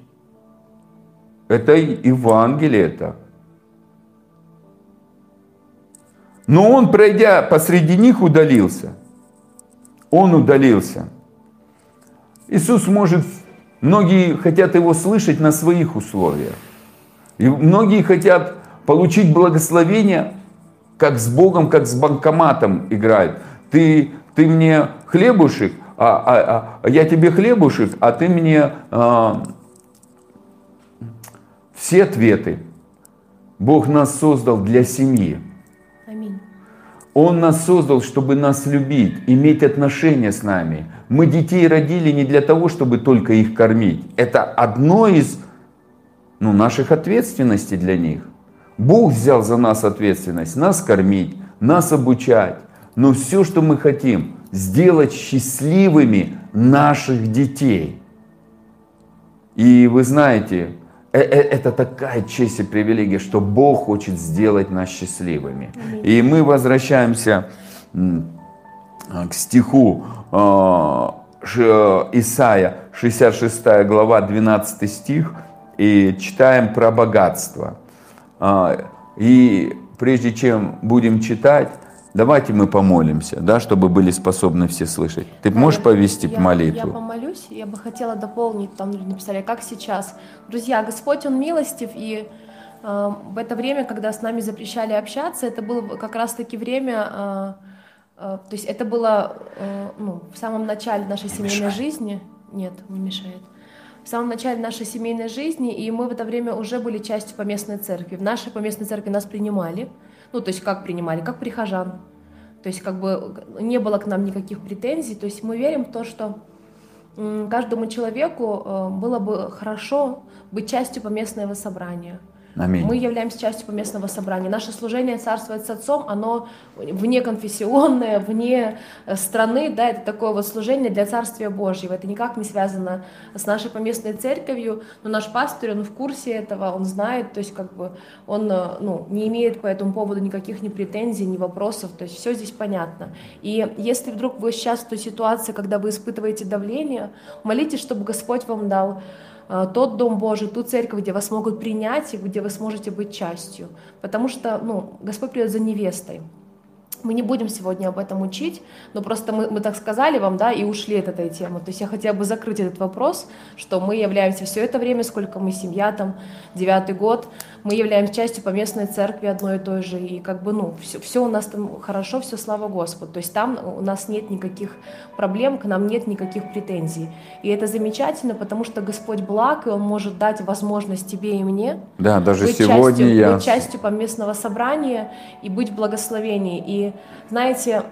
Это Евангелие это. Но он, пройдя посреди них, удалился. Он удалился. Иисус может, многие хотят его слышать на своих условиях. И многие хотят получить благословение, как с Богом, как с банкоматом играют. Ты, ты мне хлебушек, а, а, а я тебе хлебушек, а ты мне а, все ответы. Бог нас создал для семьи. Он нас создал, чтобы нас любить, иметь отношения с нами. Мы детей родили не для того, чтобы только их кормить. Это одно из ну, наших ответственностей для них. Бог взял за нас ответственность, нас кормить, нас обучать. Но все, что мы хотим, сделать счастливыми наших детей. И вы знаете, это такая честь и привилегия, что Бог хочет сделать нас счастливыми. И мы возвращаемся к стиху а, Исаия, 66 глава, 12 стих, и читаем про богатство. А, и прежде чем будем читать, Давайте мы помолимся, да, чтобы были способны все слышать. Ты да, можешь повести я, молитву? Я помолюсь, я бы хотела дополнить, там написали, как сейчас. Друзья, Господь, Он милостив, и э, в это время, когда с нами запрещали общаться, это было как раз-таки время, э, э, то есть это было э, ну, в самом начале нашей не семейной мешает. жизни. Нет, не мешает в самом начале нашей семейной жизни, и мы в это время уже были частью поместной церкви. В нашей поместной церкви нас принимали, ну, то есть как принимали, как прихожан. То есть как бы не было к нам никаких претензий. То есть мы верим в то, что каждому человеку э, было бы хорошо быть частью поместного собрания. Аминь. Мы являемся частью поместного собрания. Наше служение царствует с Отцом, оно вне конфессионное, вне э, страны, да, это такое вот служение для Царствия Божьего. Это никак не связано с нашей поместной церковью, но наш пастор, он в курсе этого, он знает, то есть как бы он э, ну, не имеет по этому поводу никаких ни претензий, ни вопросов, то есть все здесь понятно. И если вдруг вы сейчас в той ситуации, когда вы испытываете давление, молитесь, чтобы Господь вам дал тот Дом Божий, ту церковь, где вас могут принять и где вы сможете быть частью. Потому что ну, Господь придет за невестой. Мы не будем сегодня об этом учить, но просто мы, мы так сказали вам, да, и ушли от этой темы. То есть я хотела бы закрыть этот вопрос, что мы являемся все это время, сколько мы семья, там, девятый год, мы являемся частью поместной церкви одной и той же, и как бы, ну, все, все у нас там хорошо, все слава Господу. То есть там у нас нет никаких проблем, к нам нет никаких претензий. И это замечательно, потому что Господь благ, и Он может дать возможность тебе и мне да, даже быть, сегодня частью, я... быть частью поместного собрания и быть в благословении. И знаете,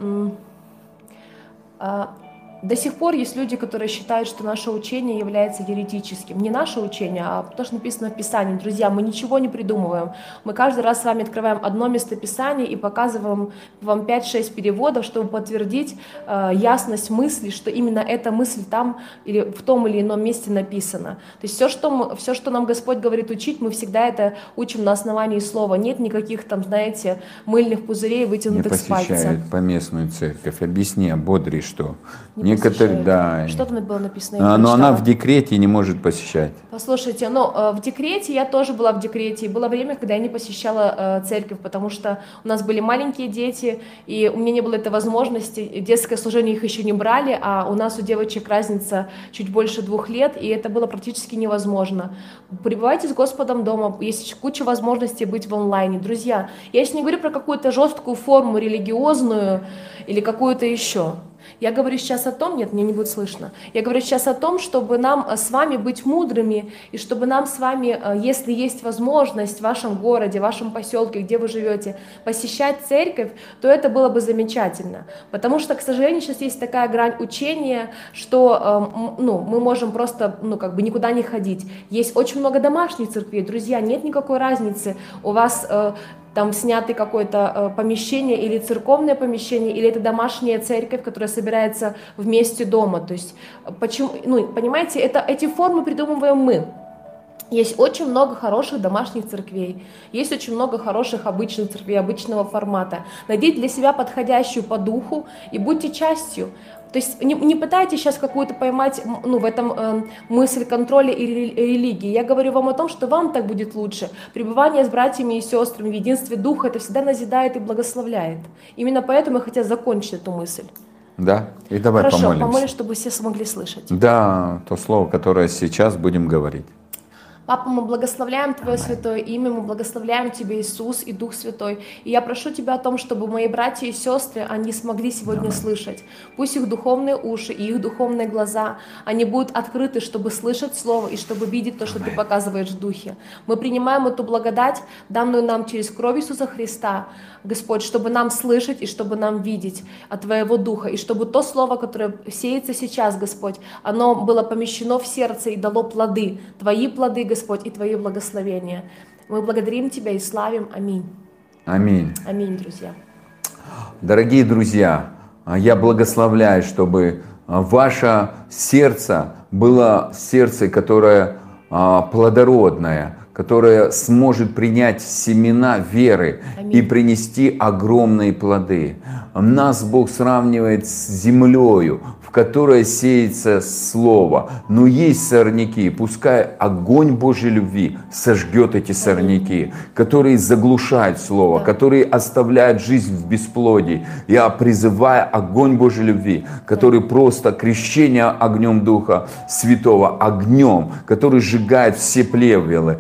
до сих пор есть люди, которые считают, что наше учение является еретическим. Не наше учение, а то, что написано в Писании. Друзья, мы ничего не придумываем. Мы каждый раз с вами открываем одно место Писания и показываем вам 5-6 переводов, чтобы подтвердить э, ясность мысли, что именно эта мысль там или в том или ином месте написана. То есть все что, мы, все, что нам Господь говорит учить, мы всегда это учим на основании слова. Нет никаких там, знаете, мыльных пузырей, вытянутых не с пальца. Не посещают поместную церковь. Объясни, ободри, что. Не Некоторые, да. Что там было написано? А, но она в декрете не может посещать. Послушайте, ну, э, в декрете я тоже была в декрете. И было время, когда я не посещала э, церковь, потому что у нас были маленькие дети, и у меня не было этой возможности. Детское служение их еще не брали, а у нас у девочек разница чуть больше двух лет, и это было практически невозможно. Пребывайте с Господом дома, есть куча возможностей быть в онлайне. Друзья, я сейчас не говорю про какую-то жесткую форму религиозную или какую-то еще. Я говорю сейчас о том, нет, мне не будет слышно. Я говорю сейчас о том, чтобы нам э, с вами быть мудрыми, и чтобы нам с вами, э, если есть возможность в вашем городе, в вашем поселке, где вы живете, посещать церковь, то это было бы замечательно. Потому что, к сожалению, сейчас есть такая грань учения, что эм, ну, мы можем просто ну, как бы никуда не ходить. Есть очень много домашних церквей, друзья, нет никакой разницы. У вас э, там снятый какое-то э, помещение или церковное помещение, или это домашняя церковь, которая собирается вместе дома. То есть, э, почему, ну, понимаете, это, эти формы придумываем мы. Есть очень много хороших домашних церквей, есть очень много хороших обычных церквей, обычного формата. Найдите для себя подходящую по духу и будьте частью. То есть не, не пытайтесь сейчас какую-то поймать ну, в этом э, мысль контроля и религии. Я говорю вам о том, что вам так будет лучше. Пребывание с братьями и сестрами в единстве Духа, это всегда назидает и благословляет. Именно поэтому я хотела закончить эту мысль. Да, и давай Хорошо, помолимся. помолимся, чтобы все смогли слышать. Да, то слово, которое сейчас будем говорить. Папа, мы благословляем Твое святое имя, мы благословляем Тебя, Иисус и Дух Святой. И я прошу Тебя о том, чтобы мои братья и сестры, они смогли сегодня слышать. Пусть их духовные уши и их духовные глаза, они будут открыты, чтобы слышать Слово и чтобы видеть то, что. Ты показываешь в Духе. Мы принимаем эту благодать, данную нам через кровь Иисуса Христа, Господь, чтобы нам слышать и чтобы нам видеть от Твоего Духа, и чтобы то Слово, которое сеется сейчас, Господь, оно было помещено в сердце и дало плоды, Твои плоды, Господь, и Твои благословения. Мы благодарим Тебя и славим. Аминь. Аминь. Аминь, друзья. Дорогие друзья, я благословляю, чтобы ваше сердце было сердце, которое а, плодородное, которое сможет принять семена веры Аминь. и принести огромные плоды. Нас Бог сравнивает с землею, которое сеется слово. Но есть сорняки, пускай огонь Божьей любви сожгет эти сорняки, которые заглушают слово, которые оставляют жизнь в бесплодии. Я призываю огонь Божьей любви, который просто крещение огнем Духа Святого, огнем, который сжигает все плевелы,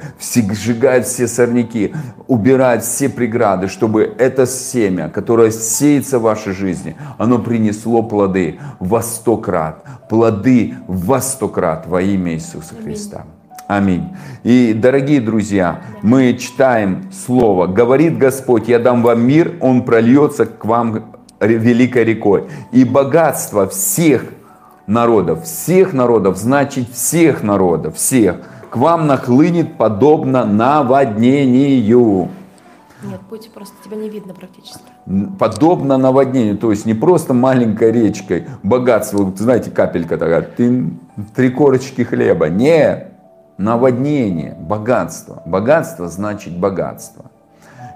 сжигает все сорняки, убирает все преграды, чтобы это семя, которое сеется в вашей жизни, оно принесло плоды во сто крат, плоды во сто крат во имя Иисуса Христа. Аминь. И, дорогие друзья, мы читаем Слово. Говорит Господь, я дам вам мир, Он прольется к вам великой рекой. И богатство всех народов, всех народов, значит всех народов, всех, к вам нахлынет подобно наводнению. Нет, путь просто тебя не видно практически. Подобно наводнению, то есть не просто маленькой речкой, богатство, знаете, капелька такая, ты, три корочки хлеба. Не, наводнение, богатство. Богатство значит богатство.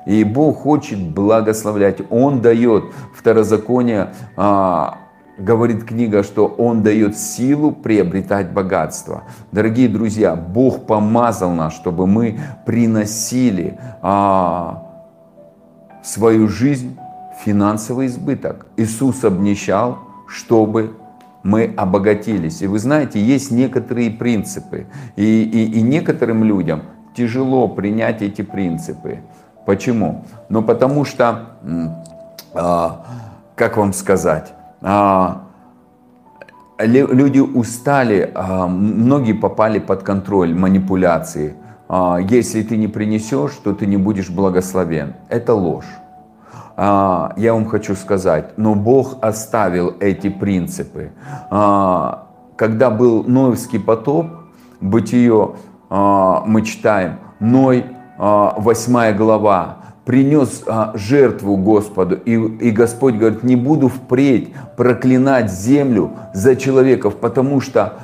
И Бог хочет благословлять. Он дает второзаконие, а, говорит книга, что Он дает силу приобретать богатство. Дорогие друзья, Бог помазал нас, чтобы мы приносили а, свою жизнь финансовый избыток. Иисус обнищал, чтобы мы обогатились. И вы знаете, есть некоторые принципы. И, и, и некоторым людям тяжело принять эти принципы. Почему? Ну потому что, а, как вам сказать, а, люди устали, а, многие попали под контроль манипуляции – если ты не принесешь, то ты не будешь благословен. Это ложь. а, я вам хочу сказать, но Бог оставил эти принципы. А, когда был Ноевский потоп, Бытие а, мы читаем, Ной, 8 глава, принес жертву Господу. И, и Господь говорит, не буду впредь проклинать землю за человеков, потому что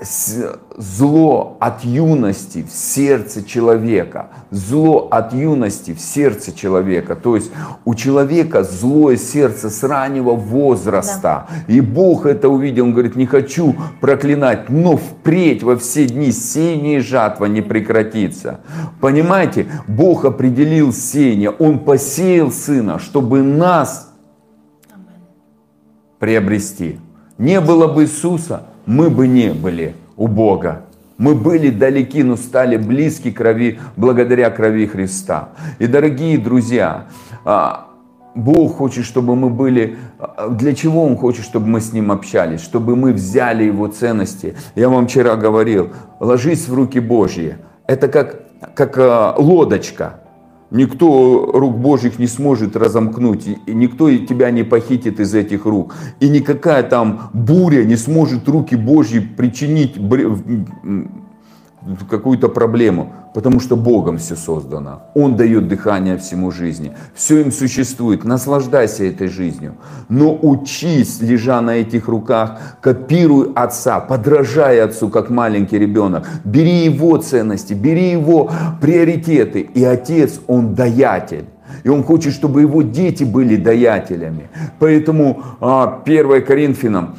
зло от юности в сердце человека. Зло от юности в сердце человека. То есть у человека злое сердце с раннего возраста. Да. И Бог это увидел. Он говорит, не хочу проклинать, но впредь во все дни сеяние и жатва не прекратится. Понимаете, Бог определил сеяние. Он посеял Сына, чтобы нас приобрести. Не было бы Иисуса, мы бы не были у Бога. Мы были далеки, но стали близки крови благодаря крови Христа. И, дорогие друзья, а, Бог хочет, чтобы мы были... А, для чего Он хочет, чтобы мы с Ним общались? Чтобы мы взяли Его ценности. Я вам вчера говорил, ложись в руки Божьи. Это как, как а, лодочка. Никто рук Божьих не сможет разомкнуть, и никто тебя не похитит из этих рук. И никакая там буря не сможет руки Божьи причинить какую-то проблему, потому что Богом все создано. Он дает дыхание всему жизни. Все им существует. Наслаждайся этой жизнью. Но учись, лежа на этих руках, копируй отца, подражай отцу, как маленький ребенок. Бери его ценности, бери его приоритеты. И отец, он даятель. И он хочет, чтобы его дети были даятелями. Поэтому 1 Коринфянам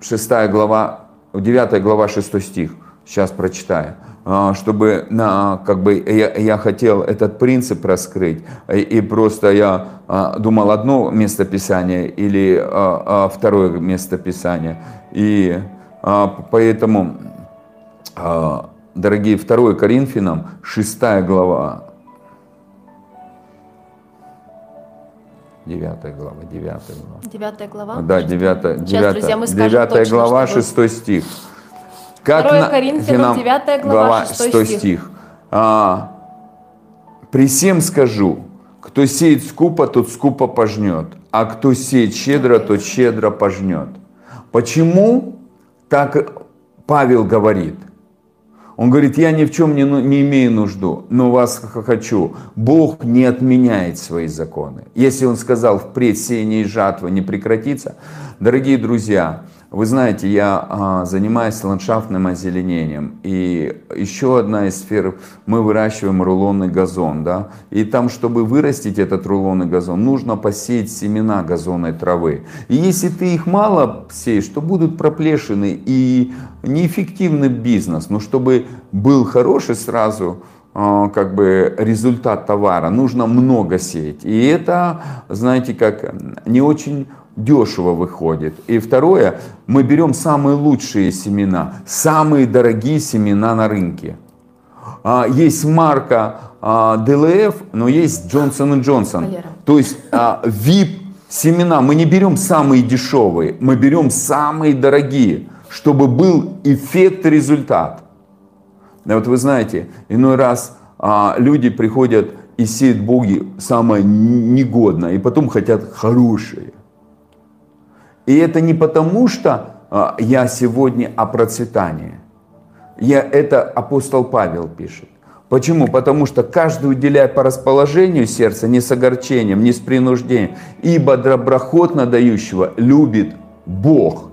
6 глава, 9 глава 6 стих, сейчас прочитаю, а, чтобы на, как бы я, я хотел этот принцип раскрыть, и, и просто я а, думал одно местописание или а, второе местописание, и поэтому, дорогие, 2 Коринфянам, 6 глава, 9 глава, 9 глава. 9 глава? Да, 9, 9, друзья, мы 9 точно, глава, 6 стих. Как 2 Коринфянам, 9 глава, 6 стих. стих. А, «При всем скажу, кто сеет скупо, тот скупо пожнет, а кто сеет щедро, тот щедро пожнет». Почему так Павел говорит? Он говорит, я ни в чем не, ну, не имею нужду, но вас хочу. Бог не отменяет свои законы. Если Он сказал, впредь сеяние и жатва не прекратится, дорогие друзья, вы знаете, я а, занимаюсь ландшафтным озеленением. И еще одна из сфер, мы выращиваем рулонный газон. Да? И там, чтобы вырастить этот рулонный газон, нужно посеять семена газонной травы. И если ты их мало сеешь, то будут проплешины и неэффективный бизнес. Но чтобы был хороший сразу а, как бы результат товара, нужно много сеять. И это, знаете, как не очень дешево выходит. И второе, мы берем самые лучшие семена, самые дорогие семена на рынке. А, есть марка а, но есть Johnson Johnson. То есть VIP а, семена. Мы не берем самые дешевые, мы берем самые дорогие, чтобы был эффект результат. И вот вы знаете, иной раз люди приходят и сеют боги самое негодное, и потом хотят хорошее. И это не потому, что а, я сегодня о процветании. Я, это апостол Павел пишет. Почему? Потому что каждый уделяет по расположению сердца, не с огорчением, не с принуждением. Ибо доброхотно дающего любит Бог.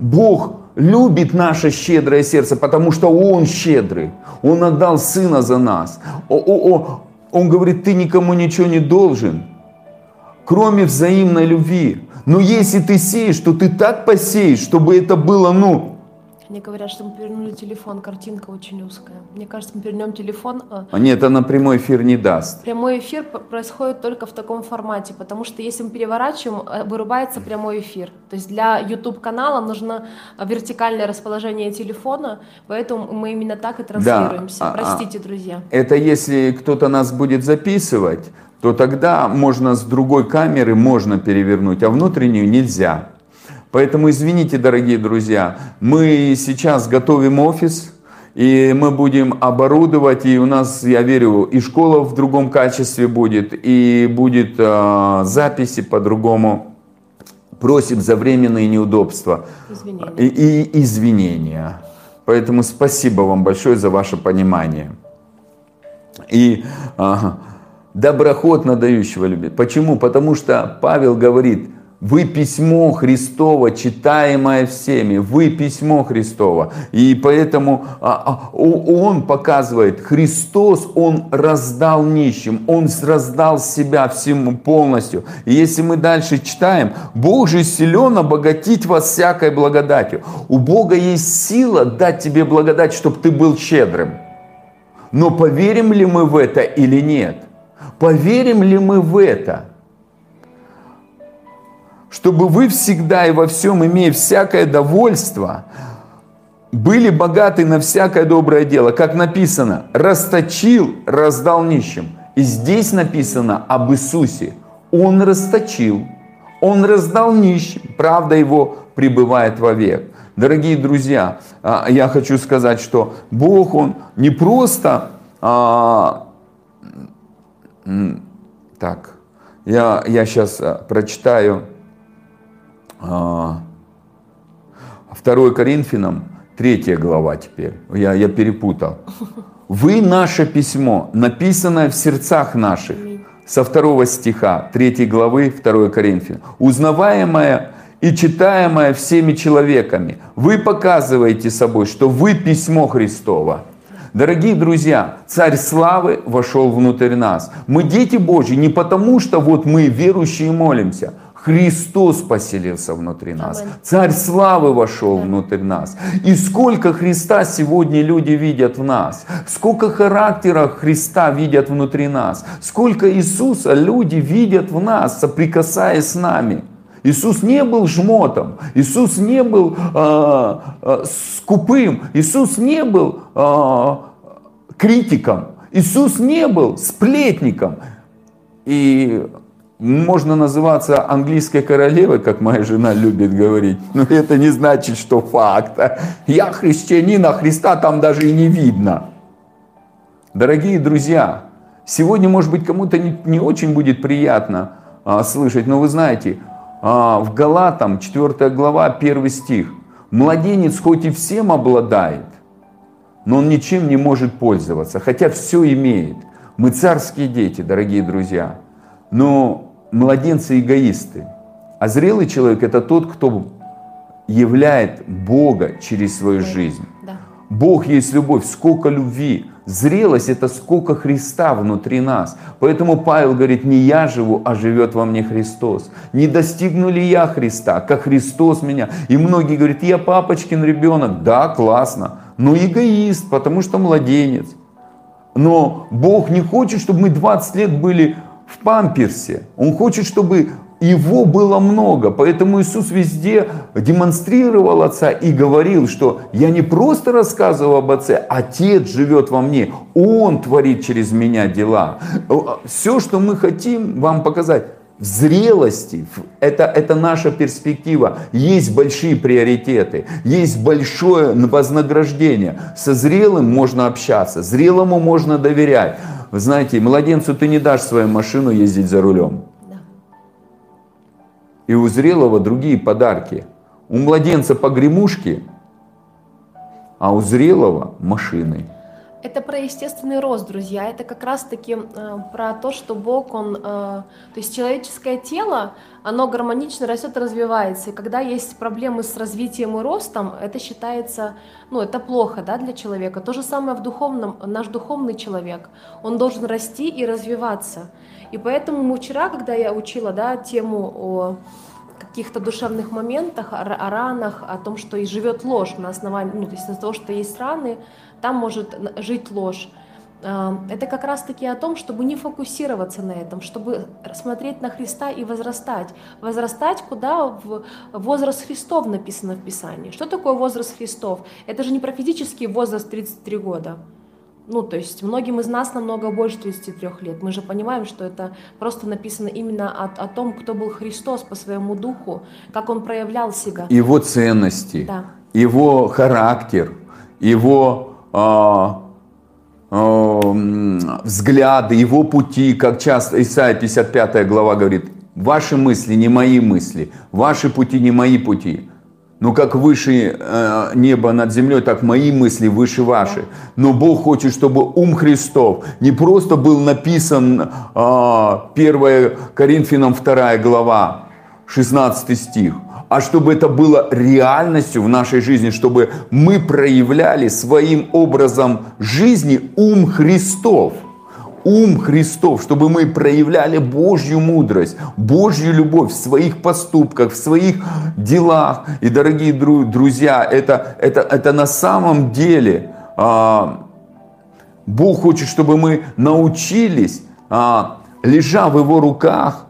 Бог любит наше щедрое сердце, потому что Он щедрый. Он отдал Сына за нас. О. Он говорит, ты никому ничего не должен, кроме взаимной любви. Но если ты сеешь, то ты так посеешь, чтобы это было, ну... Они говорят, что мы перевернули телефон, картинка очень узкая. Мне кажется, мы перевернем телефон. А, а нет, она прямой эфир не даст. Прямой эфир происходит только в таком формате, потому что если мы переворачиваем, э, вырубается прямой эфир. То есть для YouTube канала нужно вертикальное расположение телефона, поэтому мы именно так и транслируемся. Да, Простите, друзья. Это если кто-то нас будет записывать, то тогда можно с другой камеры можно перевернуть, а внутреннюю нельзя. Поэтому извините, дорогие друзья, мы сейчас готовим офис, и мы будем оборудовать, и у нас, я верю, и школа в другом качестве будет, и будет э, записи по-другому. Просим за временные неудобства извинения. И, и извинения. Поэтому спасибо вам большое за ваше понимание. И э, доброхотно дающего любит. Почему? Потому что Павел говорит, вы письмо Христово, читаемое всеми. Вы письмо Христово. И поэтому а, а, он показывает, Христос, он раздал нищим, он раздал себя всему полностью. И если мы дальше читаем, Бог же силен обогатить вас всякой благодатью. У Бога есть сила дать тебе благодать, чтобы ты был щедрым. Но поверим ли мы в это или нет? Поверим ли мы в это? чтобы вы всегда и во всем, имея всякое довольство, были богаты на всякое доброе дело. Как написано, расточил, раздал нищим. И здесь написано об Иисусе. Он расточил, он раздал нищим, правда его пребывает вовек. Дорогие друзья, а, я хочу сказать, что Бог, Он не просто... Так, я, я сейчас а, прочитаю 2 а, Коринфянам, 3 глава теперь. Я, я перепутал. Вы наше письмо, написанное в сердцах наших. Со второго стиха 3 главы 2 Коринфянам. Узнаваемое и читаемое всеми человеками. Вы показываете собой, что вы письмо Христово. Дорогие друзья, Царь Славы вошел внутрь нас. Мы дети Божьи не потому, что вот мы верующие молимся, Христос поселился внутри нас. Царь славы вошел внутрь нас. И сколько Христа сегодня люди видят в нас. Сколько характера Христа видят внутри нас. Сколько Иисуса люди видят в нас, соприкасаясь с нами. Иисус не был жмотом, Иисус не был э, э, скупым, Иисус не был э, критиком, Иисус не был сплетником. И можно называться английской королевой, как моя жена любит говорить, но это не значит, что факт. Я христианин, а Христа там даже и не видно. Дорогие друзья, сегодня, может быть, кому-то не, не очень будет приятно а, слышать, но вы знаете, в Галатам 4 глава 1 стих. Младенец хоть и всем обладает, но он ничем не может пользоваться, хотя все имеет. Мы царские дети, дорогие друзья. Но младенцы эгоисты. А зрелый человек это тот, кто являет Бога через свою жизнь. Бог есть любовь, сколько любви. Зрелость это сколько Христа внутри нас. Поэтому Павел говорит, не я живу, а живет во мне Христос. Не достигну ли я Христа, как Христос меня. И многие говорят, я папочкин ребенок. Да, классно. Но эгоист, потому что младенец. Но Бог не хочет, чтобы мы 20 лет были в памперсе. Он хочет, чтобы его было много. Поэтому Иисус везде демонстрировал Отца и говорил, что я не просто рассказываю об Отце, Отец живет во мне, Он творит через меня дела. Все, что мы хотим вам показать, в зрелости, это, это наша перспектива, есть большие приоритеты, есть большое вознаграждение. Со зрелым можно общаться, зрелому можно доверять. Вы знаете, младенцу ты не дашь свою машину ездить за рулем. И у зрелого другие подарки. У младенца погремушки, а у зрелого машины. Это про естественный рост, друзья. Это как раз-таки э, про то, что Бог, Он, э, то есть человеческое тело, оно гармонично растет и развивается. И когда есть проблемы с развитием и ростом, это считается, ну, это плохо, да, для человека. То же самое в духовном, наш духовный человек, он должен расти и развиваться. И поэтому мы вчера, когда я учила, да, тему о каких-то душевных моментах, о ранах, о том, что и живет ложь на основании, ну, то есть из-за того, что есть раны, там может жить ложь. А, это как раз-таки о том, чтобы не фокусироваться на этом, чтобы смотреть на Христа и возрастать. Возрастать куда? В возраст Христов написано в Писании. Что такое возраст Христов? Это же не про физический возраст 33 года. Ну, то есть многим из нас намного больше 33 лет. Мы же понимаем, что это просто написано именно о, о том, кто был Христос по своему духу, как он проявлял себя. Его ценности, да. его характер, его а, а, взгляды, его пути, как часто Исайя 55 глава говорит, ваши мысли не мои мысли, ваши пути не мои пути. Но как выше э, небо над землей, так мои мысли выше ваши. Но Бог хочет, чтобы ум Христов не просто был написан э, 1 Коринфянам 2 глава, 16 стих, а чтобы это было реальностью в нашей жизни, чтобы мы проявляли своим образом жизни ум Христов – ум Христов, чтобы мы проявляли Божью мудрость, Божью любовь в своих поступках, в своих делах. И, дорогие друзья, это, это, это на самом деле а, Бог хочет, чтобы мы научились, а, лежа в Его руках,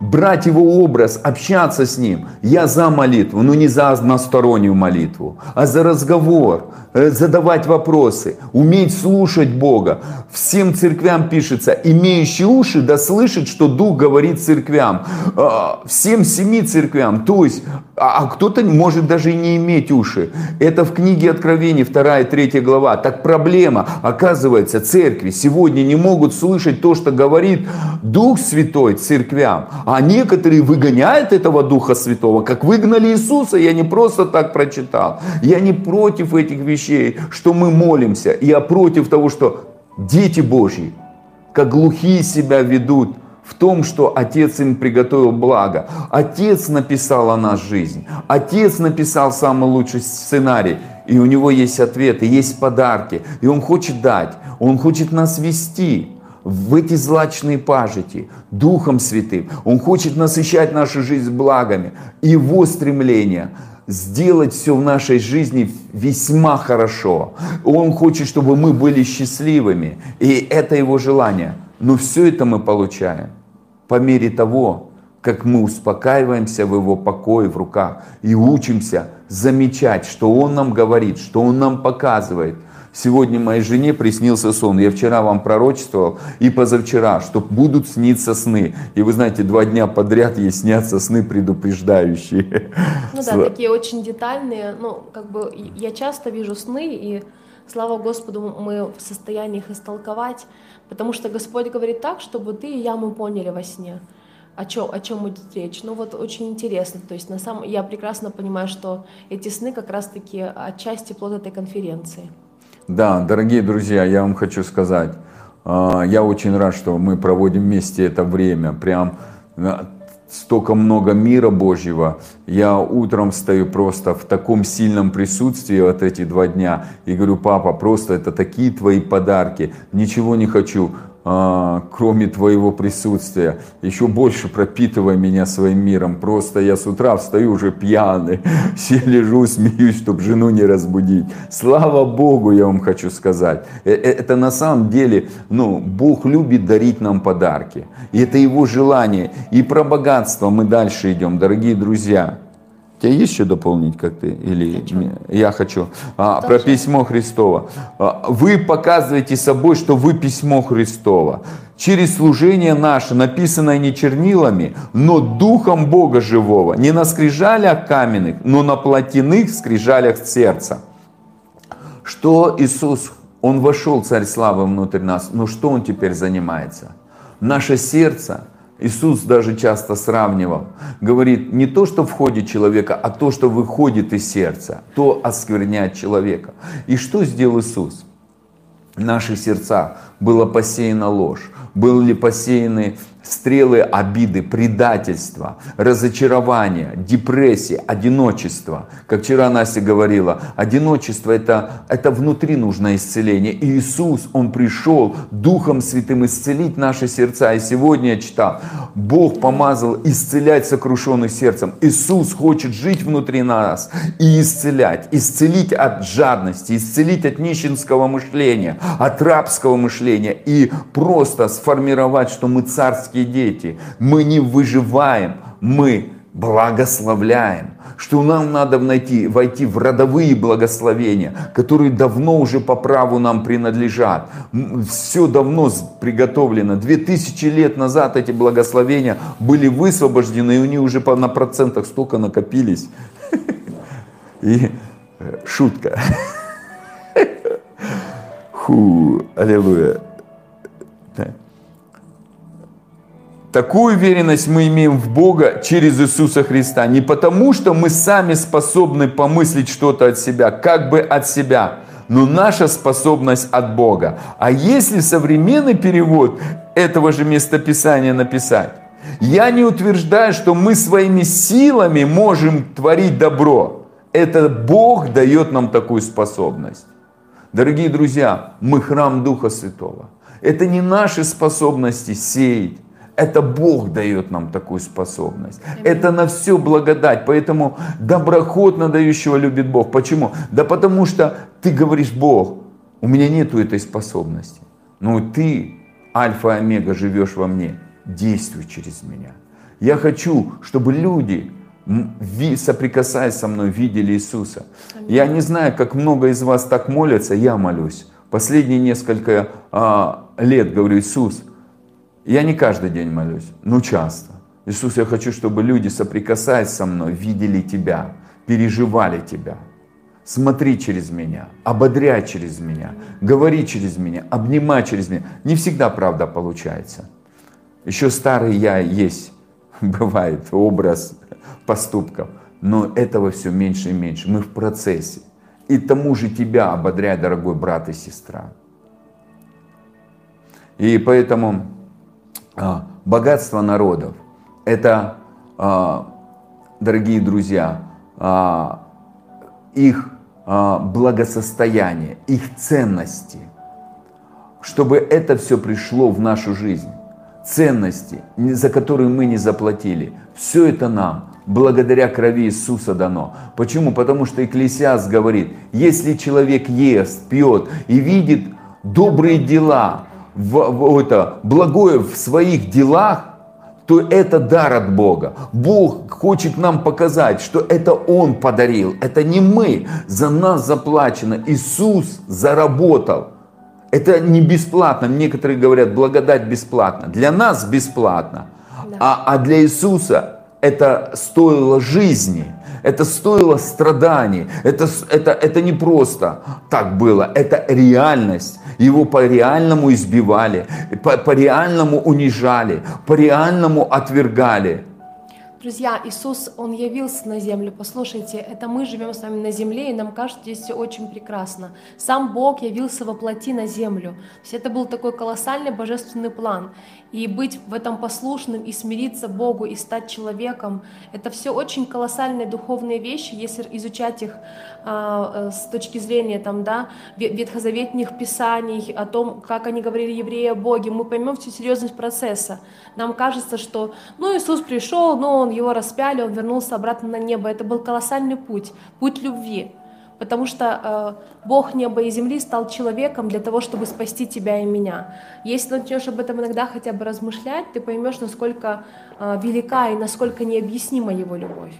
брать его образ, общаться с ним. Я за молитву, но не за одностороннюю молитву, а за разговор, задавать вопросы, уметь слушать Бога. Всем церквям пишется, имеющий уши да слышит, что Дух говорит церквям. А, всем семи церквям. То есть, а, а кто-то может даже и не иметь уши. Это в книге Откровений 2 и 3 глава. Так проблема, оказывается, церкви сегодня не могут слышать то, что говорит Дух Святой церквям. А некоторые выгоняют этого Духа Святого, как выгнали Иисуса. Я не просто так прочитал. Я не против этих вещей, что мы молимся. Я против того, что дети Божьи, как глухие себя ведут в том, что Отец им приготовил благо. Отец написал о нас жизнь. Отец написал самый лучший сценарий. И у него есть ответы, есть подарки. И он хочет дать. Он хочет нас вести в эти злачные пажити Духом Святым. Он хочет насыщать нашу жизнь благами. Его стремление сделать все в нашей жизни весьма хорошо. Он хочет, чтобы мы были счастливыми. И это его желание. Но все это мы получаем по мере того, как мы успокаиваемся в его покое в руках и учимся замечать, что он нам говорит, что он нам показывает, Сегодня моей жене приснился сон. Я вчера вам пророчествовал и позавчера, что будут сниться сны. И вы знаете, два дня подряд ей снятся сны предупреждающие. Ну да, такие очень детальные. Ну, как бы я часто вижу сны, и слава Господу, мы в состоянии их истолковать, потому что Господь говорит так, чтобы ты и я мы поняли во сне о чем, о чем будет речь. Ну вот очень интересно. То есть на самом, я прекрасно понимаю, что эти сны как раз-таки отчасти плод этой конференции. Да, дорогие друзья, я вам хочу сказать, а, я очень рад, что мы проводим вместе это время. Прям а, столько много мира Божьего. Я утром стою просто в таком сильном присутствии вот эти два дня и говорю, папа, просто это такие твои подарки. Ничего не хочу. А, кроме Твоего присутствия. Еще больше пропитывай меня своим миром. Просто я с утра встаю уже пьяный, все лежу, смеюсь, чтобы жену не разбудить. Слава Богу, я вам хочу сказать. Э, э, это на самом деле, ну, Бог любит дарить нам подарки. И это Его желание. И про богатство мы дальше идем, дорогие друзья. У тебя есть что дополнить, как ты? Или хочу. я хочу. А, про письмо Христова. А, вы показываете собой, что вы письмо Христова. Через служение наше, написанное не чернилами, но духом Бога живого. Не на скрижалях каменных, но на плотяных скрижалях сердца. Что Иисус, Он вошел, Царь Славы, внутрь нас, но что Он теперь занимается? Наше сердце – Иисус даже часто сравнивал, говорит, не то, что входит человека, а то, что выходит из сердца, то оскверняет человека. И что сделал Иисус? В наших сердцах была посеяна ложь, были посеяны стрелы обиды, предательства, разочарования, депрессии, одиночества. Как вчера Настя говорила, одиночество это, это внутри нужно исцеление. И Иисус, Он пришел Духом Святым исцелить наши сердца. И сегодня я читал, Бог помазал исцелять сокрушенных сердцем. Иисус хочет жить внутри нас и исцелять. Исцелить от жадности, исцелить от нищенского мышления, от рабского мышления и просто сформировать, что мы царские царские дети. Мы не выживаем, мы благословляем. Что нам надо найти, войти в родовые благословения, которые давно уже по праву нам принадлежат. Все давно приготовлено. Две тысячи лет назад эти благословения были высвобождены, и они уже на процентах столько накопились. И э, шутка. Фу, аллилуйя. Такую уверенность мы имеем в Бога через Иисуса Христа. Не потому, что мы сами способны помыслить что-то от себя, как бы от себя, но наша способность от Бога. А если современный перевод этого же местописания написать, я не утверждаю, что мы своими силами можем творить добро. Это Бог дает нам такую способность. Дорогие друзья, мы храм Духа Святого. Это не наши способности сеять, это Бог дает нам такую способность. Это на все благодать. Поэтому доброхотно дающего любит Бог. Почему? Да потому что ты говоришь, Бог, у меня нету этой способности. Но ты, альфа и омега, живешь во мне. Действуй через меня. Я хочу, чтобы люди, соприкасаясь со мной, видели Иисуса. Я не знаю, как много из вас так молятся, я молюсь. Последние несколько а, лет говорю, Иисус, я не каждый день молюсь, но часто. Иисус, я хочу, чтобы люди, соприкасаясь со мной, видели Тебя, переживали Тебя. Смотри через меня, ободряй через меня, говори через меня, обнимай через меня. Не всегда, правда, получается. Еще старый я есть, бывает, образ поступков. Но этого все меньше и меньше. Мы в процессе. И тому же тебя ободряй, дорогой брат и сестра. И поэтому богатство народов – это, а, дорогие друзья, а, их благосостояние, их ценности, чтобы это все пришло в нашу жизнь. Ценности, за которые мы не заплатили. Все это нам благодаря крови Иисуса дано. Почему? Потому что Экклесиас говорит, если человек ест, пьет и видит добрые дела, в, в, это, благое в своих делах, то это дар от Бога. Бог хочет нам показать, что это Он подарил, это не мы, за нас заплачено, Иисус заработал. Это не бесплатно, некоторые говорят, благодать бесплатно. Для нас бесплатно, да. а, а для Иисуса это стоило жизни, это стоило страданий, это, это, это не просто так было, это реальность. Его по-реальному избивали, по-реальному унижали, по-реальному отвергали. Друзья, Иисус, Он явился на землю. Послушайте, это мы живем с вами на земле, и нам кажется здесь все очень прекрасно. Сам Бог явился во плоти на землю. То есть это был такой колоссальный божественный план. И быть в этом послушным, и смириться Богу, и стать человеком, это все очень колоссальные духовные вещи, если изучать их а, э, с точки зрения там, да, ветхозаветных писаний, о том, как они говорили евреи о Боге, мы поймем всю серьезность процесса. Нам кажется, что ну, Иисус пришел, но он его распяли, он вернулся обратно на небо. Это был колоссальный путь, путь любви. Потому что э, Бог неба и земли стал человеком для того, чтобы спасти тебя и меня. Если начнешь об этом иногда хотя бы размышлять, ты поймешь, насколько э, велика и насколько необъяснима его любовь.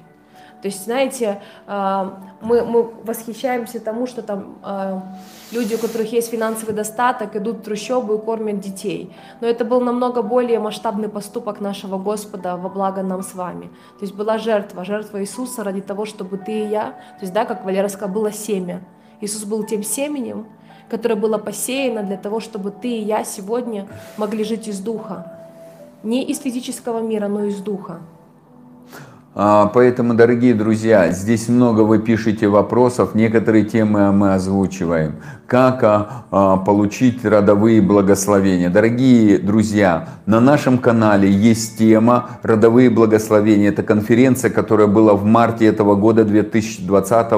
То есть, знаете, а, мы, мы восхищаемся тому, что там а, люди, у которых есть финансовый достаток, идут в трущобы и кормят детей. Но это был намного более масштабный поступок нашего Господа во благо нам с вами. То есть была жертва, жертва Иисуса ради того, чтобы ты и я, то есть, да, как Валера сказал, было семя. Иисус был тем семенем, которое было посеяно для того, чтобы ты и я сегодня могли жить из Духа. Не из физического мира, но из Духа. А, поэтому, дорогие друзья, здесь много вы пишете вопросов, некоторые темы мы озвучиваем. Как а, а, получить родовые благословения? Дорогие друзья, на нашем канале есть тема «Родовые благословения». Это конференция, которая была в марте этого года, 2020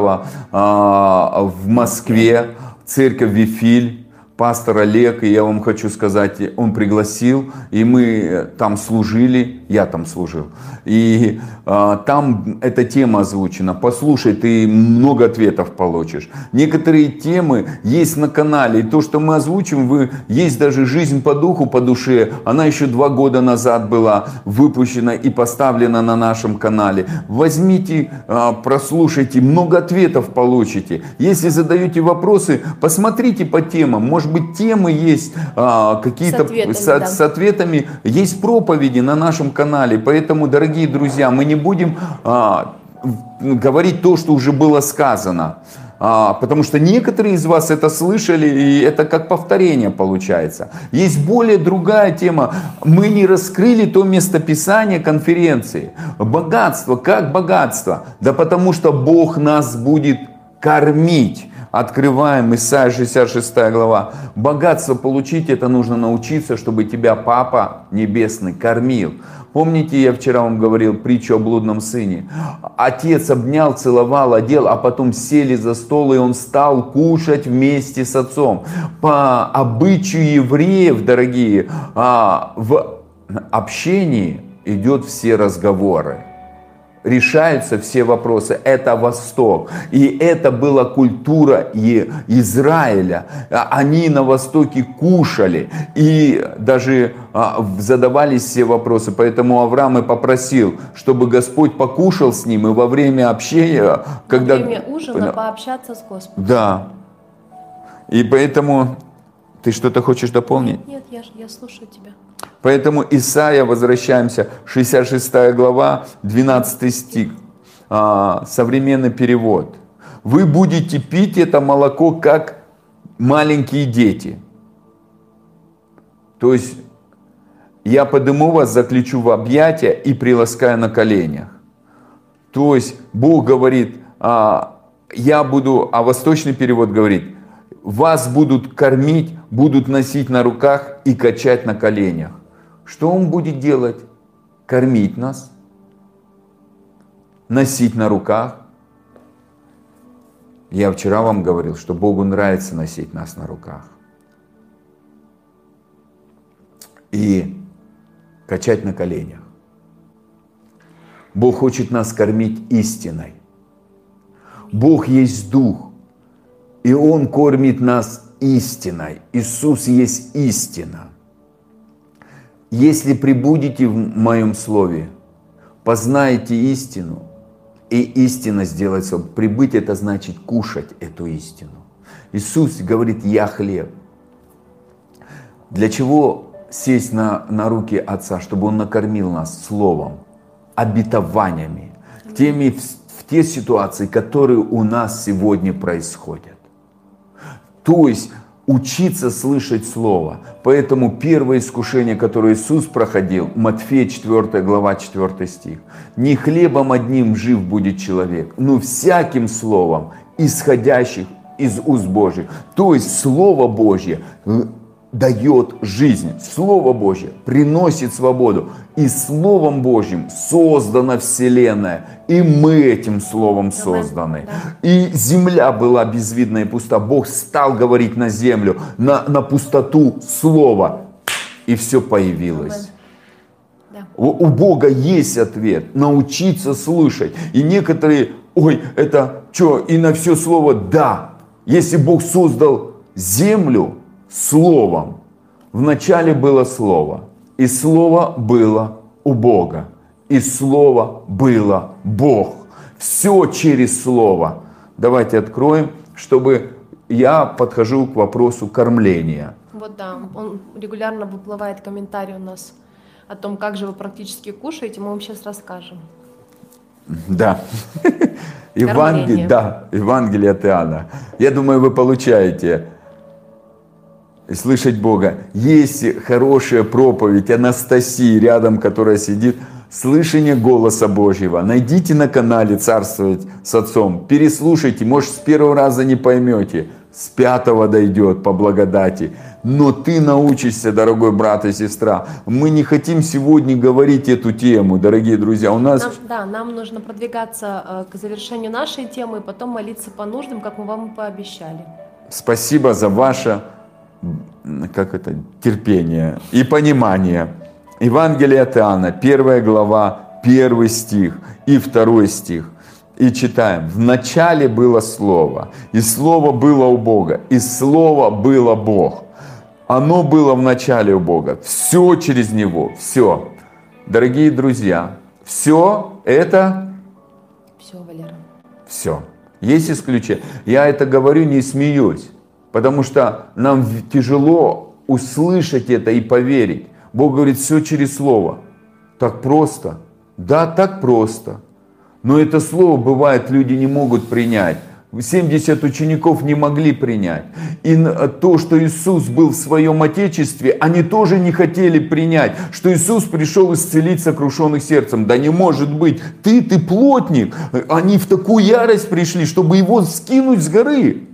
в Москве, церковь Вифиль пастор Олег, и я вам хочу сказать, он пригласил, и мы там служили, я там служил. И а, там эта тема озвучена. Послушай, ты много ответов получишь. Некоторые темы есть на канале, и то, что мы озвучим, вы, есть даже «Жизнь по духу, по душе». Она еще два года назад была выпущена и поставлена на нашем канале. Возьмите, а, прослушайте, много ответов получите. Если задаете вопросы, посмотрите по темам. Может может быть, темы есть а, какие-то с, ответами, с, да. с ответами, есть проповеди на нашем канале. Поэтому, дорогие друзья, мы не будем а, говорить то, что уже было сказано. а, потому что некоторые из вас это слышали, и это как повторение получается. Есть более другая тема. Мы не раскрыли то местописание конференции. Богатство, как богатство? Да потому что Бог нас будет кормить. Открываем Исайя 66 глава. Богатство получить, это нужно научиться, чтобы тебя Папа Небесный кормил. Помните, я вчера вам говорил притчу о блудном сыне? Отец обнял, целовал, одел, а потом сели за стол, и он стал кушать вместе с отцом. По обычаю евреев, дорогие, а, в общении идет все разговоры решаются все вопросы. Это Восток. И это была культура Израиля. Они на Востоке кушали и даже а, задавались все вопросы. Поэтому Авраам и попросил, чтобы Господь покушал с ним и во время общения, когда... Во время ужина пообщаться с Господом. Да. И поэтому ты что-то хочешь дополнить? Нет, я, я слушаю тебя. Поэтому Исаия, возвращаемся, 66 глава, 12 стих, а, современный перевод. Вы будете пить это молоко, как маленькие дети. То есть я подыму вас, заключу в объятия и приласкаю на коленях. То есть Бог говорит, а, я буду, а восточный перевод говорит, вас будут кормить, будут носить на руках и качать на коленях. Что Он будет делать? Кормить нас, носить на руках. Я вчера вам говорил, что Богу нравится носить нас на руках. И качать на коленях. Бог хочет нас кормить истиной. Бог есть Дух, и Он кормит нас истиной. Иисус есть истина. Если прибудете в моем слове, познаете истину, и истина сделается. Прибыть это значит кушать эту истину. Иисус говорит, я хлеб. Для чего сесть на, на руки Отца, чтобы Он накормил нас Словом, обетованиями, теми, в, в те ситуации, которые у нас сегодня происходят. То есть учиться слышать Слово. Поэтому первое искушение, которое Иисус проходил, Матфея 4 глава 4 стих. «Не хлебом одним жив будет человек, но всяким словом, исходящих из уст Божьих». То есть Слово Божье дает жизнь. Слово Божье приносит свободу. И Словом Божьим создана Вселенная. И мы этим Словом созданы. И земля была безвидна и пуста. Бог стал говорить на землю, на, на пустоту Слова. И все появилось. У, у Бога есть ответ. Научиться слышать. И некоторые, ой, это что, и на все слово да. Если Бог создал землю, Словом. Вначале было Слово, и Слово было у Бога, и Слово было Бог. Все через Слово. Давайте откроем, чтобы я подхожу к вопросу кормления. Вот да, он регулярно выплывает комментарий у нас о том, как же вы практически кушаете, мы вам сейчас расскажем. Да. Евангелие, да, Евангелие от Иоанна. Я думаю, вы получаете слышать Бога. Есть хорошая проповедь Анастасии рядом, которая сидит, слышание голоса Божьего. Найдите на канале «Царствовать с Отцом», переслушайте, может с первого раза не поймете, с пятого дойдет по благодати. Но ты научишься, дорогой брат и сестра. Мы не хотим сегодня говорить эту тему, дорогие друзья. У нас... Нам, да, нам нужно продвигаться э, к завершению нашей темы и потом молиться по нуждам, как мы вам и пообещали. Спасибо за ваше как это, терпение и понимание. Евангелие от Иоанна, первая глава, первый стих и второй стих. И читаем, в начале было Слово, и Слово было у Бога, и Слово было Бог. Оно было в начале у Бога, все через Него, все. Дорогие друзья, все это... Все, Валера. Все. Есть исключение. Я это говорю, не смеюсь. Потому что нам тяжело услышать это и поверить. Бог говорит все через Слово. Так просто. Да, так просто. Но это слово бывает, люди не могут принять. 70 учеников не могли принять. И то, что Иисус был в своем Отечестве, они тоже не хотели принять, что Иисус пришел исцелить сокрушенных сердцем. Да не может быть, ты, ты плотник. Они в такую ярость пришли, чтобы его скинуть с горы.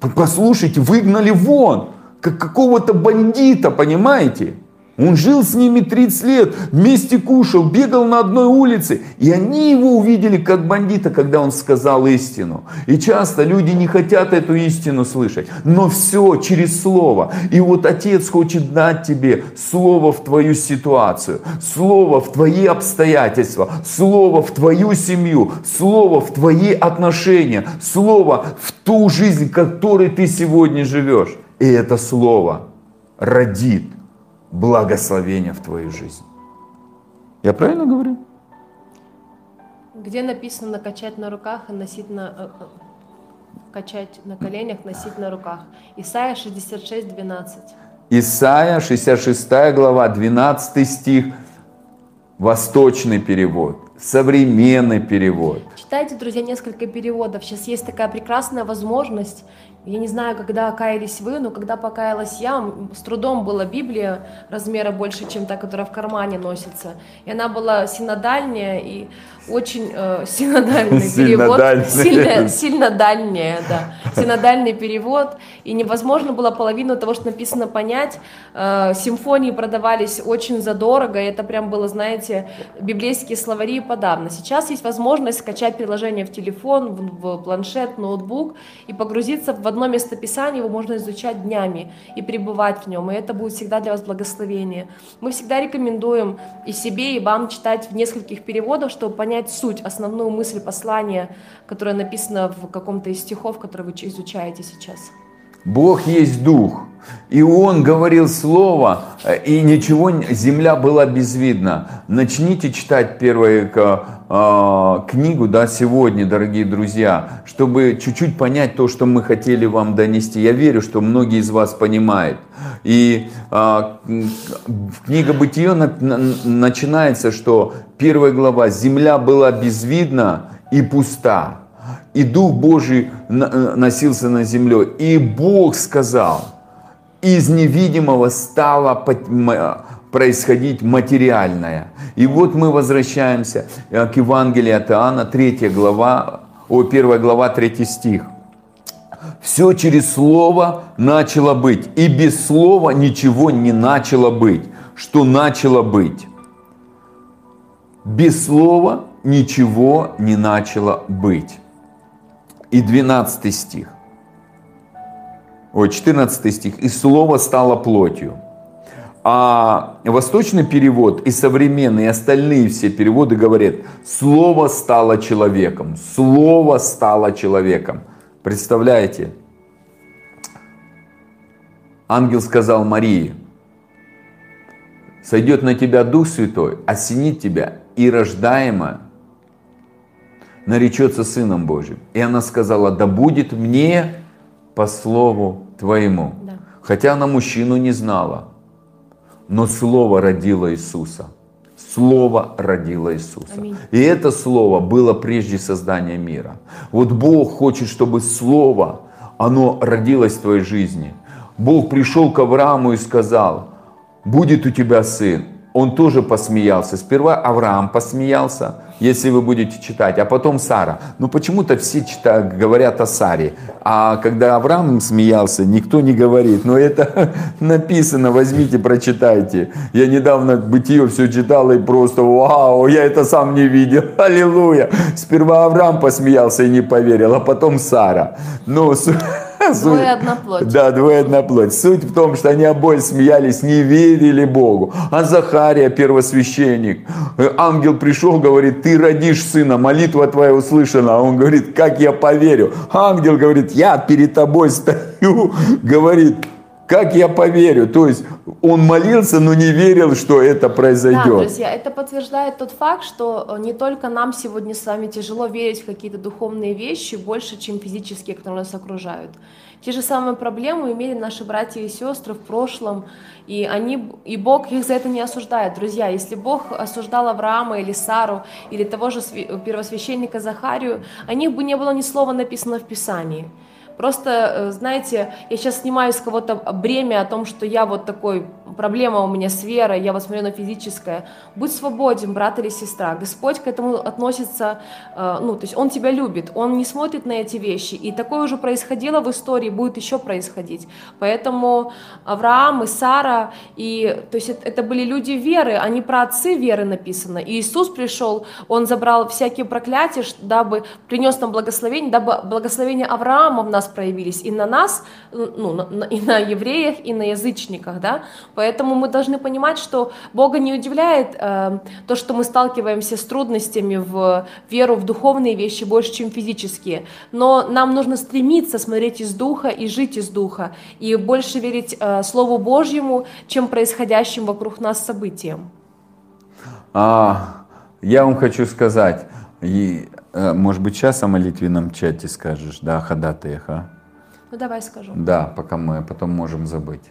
Послушайте, выгнали вон, как какого-то бандита, понимаете? Он жил с ними 30 лет, вместе кушал, бегал на одной улице. И они его увидели как бандита, когда он сказал истину. И часто люди не хотят эту истину слышать. Но все через слово. И вот Отец хочет дать тебе слово в твою ситуацию, слово в твои обстоятельства, слово в твою семью, слово в твои отношения, слово в ту жизнь, которой ты сегодня живешь. И это слово родит благословения в твою жизнь. Я правильно говорю? Где написано накачать на руках и носить на э, э, качать на коленях, носить на руках. Исайя 66, 12. Исайя 66 глава, 12 стих, восточный перевод, современный перевод. Читайте, друзья, несколько переводов. Сейчас есть такая прекрасная возможность я не знаю, когда каялись вы, но когда покаялась я, с трудом была Библия размера больше, чем та, которая в кармане носится. И она была синодальняя и очень э, синодальный перевод. Сильно, сильно дальняя, да. Синодальный перевод. И невозможно было половину того, что написано, понять. Э, симфонии продавались очень задорого. И это прям было, знаете, библейские словари подавно. Сейчас есть возможность скачать приложение в телефон, в, в планшет, ноутбук и погрузиться в одно местописание, его можно изучать днями и пребывать в нем. И это будет всегда для вас благословение. Мы всегда рекомендуем и себе, и вам читать в нескольких переводах, чтобы понять суть, основную мысль послания, которая написана в каком-то из стихов, которые вы изучаете сейчас. Бог есть Дух. И Он говорил Слово, и ничего, земля была безвидна. Начните читать первую э, книгу да, сегодня, дорогие друзья, чтобы чуть-чуть понять то, что мы хотели вам донести. Я верю, что многие из вас понимают. И э, книга Бытия на, на, начинается, что первая глава «Земля была безвидна и пуста» и Дух Божий э, носился на земле. И Бог сказал, из невидимого стало происходить материальное. И вот мы возвращаемся э, к Евангелию от Иоанна, 3 глава, о, 1 глава, 3 стих. Все через Слово начало быть, и без Слова ничего не начало быть. Что начало быть? Без Слова ничего не начало быть и 12 стих. Ой, 14 стих. «И слово стало плотью». А восточный перевод и современные, и остальные все переводы говорят, слово стало человеком, слово стало человеком. Представляете? Ангел сказал Марии, сойдет на тебя Дух Святой, осенит тебя, и рождаемое наречется Сыном Божьим. И она сказала, да будет мне по слову твоему. Да. Хотя она мужчину не знала. Но Слово родило Иисуса. Слово родило Иисуса. Аминь. И это Слово было прежде создания мира. Вот Бог хочет, чтобы Слово, оно родилось в твоей жизни. Бог пришел к Аврааму и сказал, будет у тебя сын. Он тоже посмеялся. Сперва Авраам посмеялся, если вы будете читать, а потом Сара. Но почему-то все читают, говорят о Саре. А когда Авраам смеялся, никто не говорит. Но это написано, возьмите, прочитайте. Я недавно Бытие все читал и просто вау, я это сам не видел. Аллилуйя. Сперва Авраам посмеялся и не поверил, а потом Сара. Но Двое одна плоть. Да, двое одна плоть. Суть в том, что они обои смеялись, не верили Богу. А Захария, первосвященник, ангел пришел, говорит, ты родишь сына, молитва твоя услышана. А он говорит, как я поверю? Ангел говорит, я перед тобой стою, говорит, Как я поверю? То есть он молился, но не верил, что это произойдет. Да, друзья, это подтверждает тот факт, что э, не только нам сегодня с вами тяжело верить в какие-то духовные вещи больше, чем физические, которые нас окружают. Те же самые проблемы имели наши братья и сестры в прошлом, и, они, и Бог их за это не осуждает. Друзья, если Бог осуждал Авраама или Сару, или того же первосвященника Захарию, о них бы не было ни слова написано в Писании. Просто, э, знаете, я сейчас снимаю с кого-то бремя о том, что я вот такой, проблема у меня с верой, я вот смотрю на физическое. Будь свободен, брат или сестра. Господь к этому относится, э, ну, то есть Он тебя любит, Он не смотрит на эти вещи. И такое уже происходило в истории, будет еще происходить. Поэтому Авраам и Сара, и, то есть это были люди веры, они про отцы веры написано. И Иисус пришел, Он забрал всякие проклятия, дабы принес нам благословение, дабы благословение Авраама в нас проявились и на нас, ну, и на евреях, и на язычниках, да, поэтому мы должны понимать, что Бога не удивляет э, то, что мы сталкиваемся с трудностями в веру, в духовные вещи больше, чем физические, но нам нужно стремиться смотреть из Духа и жить из Духа, и больше верить э, Слову Божьему, чем происходящим вокруг нас событиям. А, я вам хочу сказать, и Э, может быть, сейчас о молитвенном чате скажешь, да, ходатаях, а? Ну, давай скажу. Да, пока мы потом можем забыть.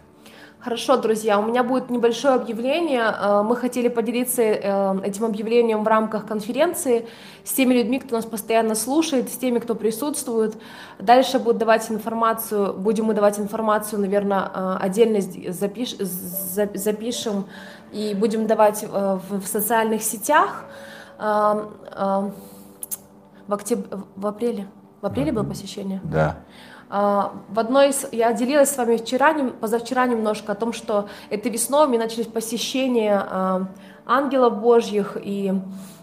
Хорошо, друзья, у меня будет небольшое объявление. Э, мы хотели поделиться э, этим объявлением в рамках конференции с теми людьми, кто нас постоянно слушает, с теми, кто присутствует. Дальше будут давать информацию, будем мы давать информацию, наверное, отдельно запиш, запишем и будем давать в социальных сетях в, октяб... в апреле. В апреле было посещение? Да. А, в одной из, я делилась с вами вчера, позавчера немножко о том, что этой весной у меня начались посещения а, ангелов Божьих и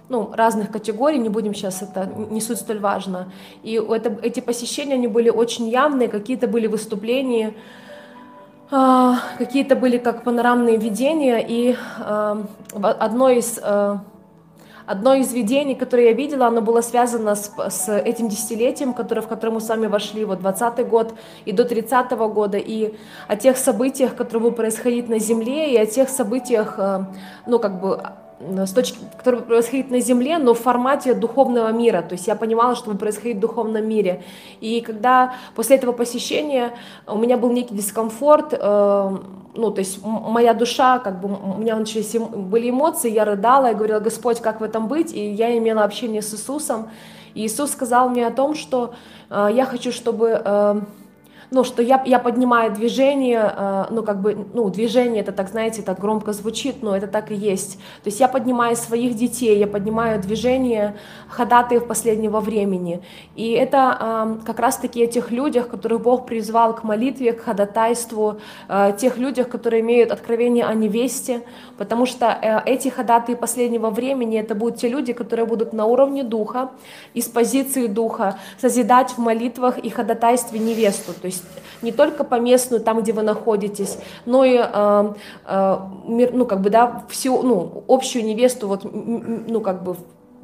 ну, разных категорий, не будем сейчас, это не суть столь важно. И это, эти посещения, они были очень явные, какие-то были выступления, а, какие-то были как панорамные видения, и одно из Одно из видений, которое я видела, оно было связано с, с этим десятилетием, которое, в которое мы с вами вошли, вот 20 год и до 30 -го года, и о тех событиях, которые будут происходить на Земле, и о тех событиях, э, ну, как бы, с точки, который происходит на земле, но в формате духовного мира. То есть я понимала, что происходит в духовном мире. И когда после этого посещения у меня был некий дискомфорт, э, ну, то есть моя душа, как бы у меня начались были эмоции, я рыдала, я говорила, Господь, как в этом быть? И я имела общение с Иисусом. И Иисус сказал мне о том, что э, я хочу, чтобы э, ну, что я, я поднимаю движение, э, ну, как бы, ну, движение, это так, знаете, так громко звучит, но это так и есть. То есть я поднимаю своих детей, я поднимаю движение ходатаев последнего времени. И это э, как раз-таки о тех людях, которых Бог призвал к молитве, к ходатайству, э, тех людях, которые имеют откровение о невесте, потому что эти ходатаи последнего времени, это будут те люди, которые будут на уровне духа, из позиции духа, созидать в молитвах и ходатайстве невесту. То есть не только по местную, там, где вы находитесь, но и э, э, ну, как бы, да, всю, ну, общую невесту, вот, ну, как бы,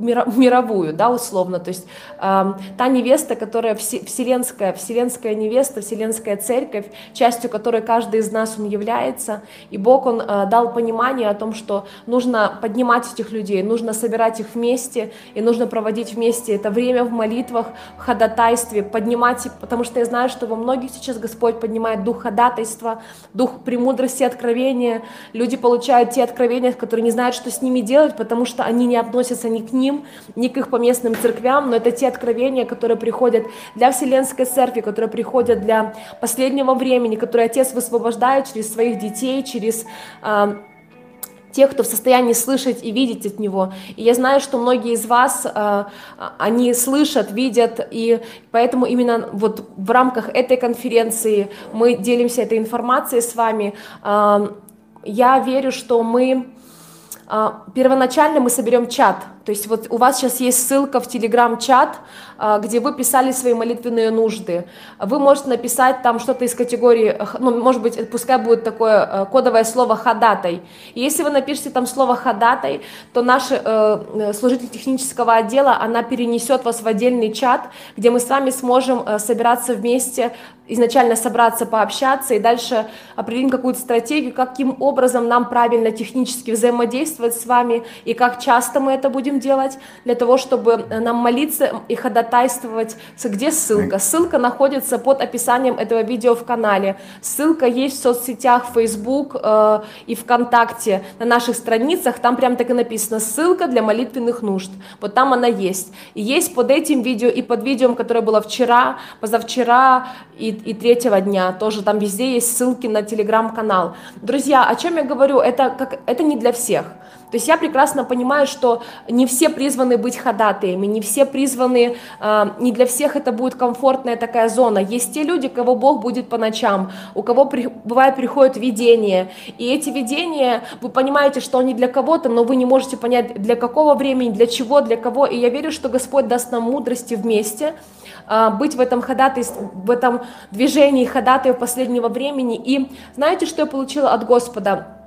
мировую, да, условно, то есть э, та невеста, которая вселенская, вселенская невеста, вселенская церковь, частью которой каждый из нас он является, и Бог, он э, дал понимание о том, что нужно поднимать этих людей, нужно собирать их вместе, и нужно проводить вместе это время в молитвах, в ходатайстве, поднимать, потому что я знаю, что во многих сейчас Господь поднимает дух ходатайства, дух премудрости, откровения, люди получают те откровения, которые не знают, что с ними делать, потому что они не относятся ни к ним, ним, ни к их поместным церквям, но это те откровения, которые приходят для Вселенской Церкви, которые приходят для последнего времени, которые Отец высвобождает через своих детей, через э, тех, кто в состоянии слышать и видеть от Него. И я знаю, что многие из вас, э, они слышат, видят, и поэтому именно вот в рамках этой конференции мы делимся этой информацией с вами. Я верю, что мы первоначально мы соберем чат. То есть вот у вас сейчас есть ссылка в телеграм-чат, а, где вы писали свои молитвенные нужды. Вы можете написать там что-то из категории, ну, может быть, пускай будет такое э, кодовое слово «ходатай». И если вы напишете там слово «ходатай», то наш э, э, служитель технического отдела, она перенесет вас в отдельный чат, где мы с вами сможем э, собираться вместе, изначально собраться, пообщаться и дальше определим какую-то стратегию, каким образом нам правильно технически взаимодействовать с вами и как часто мы это будем делать, для того, чтобы нам молиться и ходатайствовать. Где ссылка? Ссылка находится под описанием этого видео в канале. Ссылка есть в соцсетях Facebook э, и ВКонтакте на наших страницах. Там прям так и написано «Ссылка для молитвенных нужд». Вот там она есть. И есть под этим видео и под видео, которое было вчера, позавчера и, и третьего дня. Тоже там везде есть ссылки на телеграм-канал. Друзья, о чем я говорю? Это, как, это не для всех. То есть я прекрасно понимаю, что не все призваны быть ходатаями, не все призваны, э, не для всех это будет комфортная такая зона. Есть те люди, кого Бог будет по ночам, у кого при, бывает приходит видение, и эти видения, вы понимаете, что они для кого-то, но вы не можете понять, для какого времени, для чего, для кого, и я верю, что Господь даст нам мудрости вместе, э, быть в этом ходатайстве, в этом движении ходатая последнего времени, и знаете, что я получила от Господа?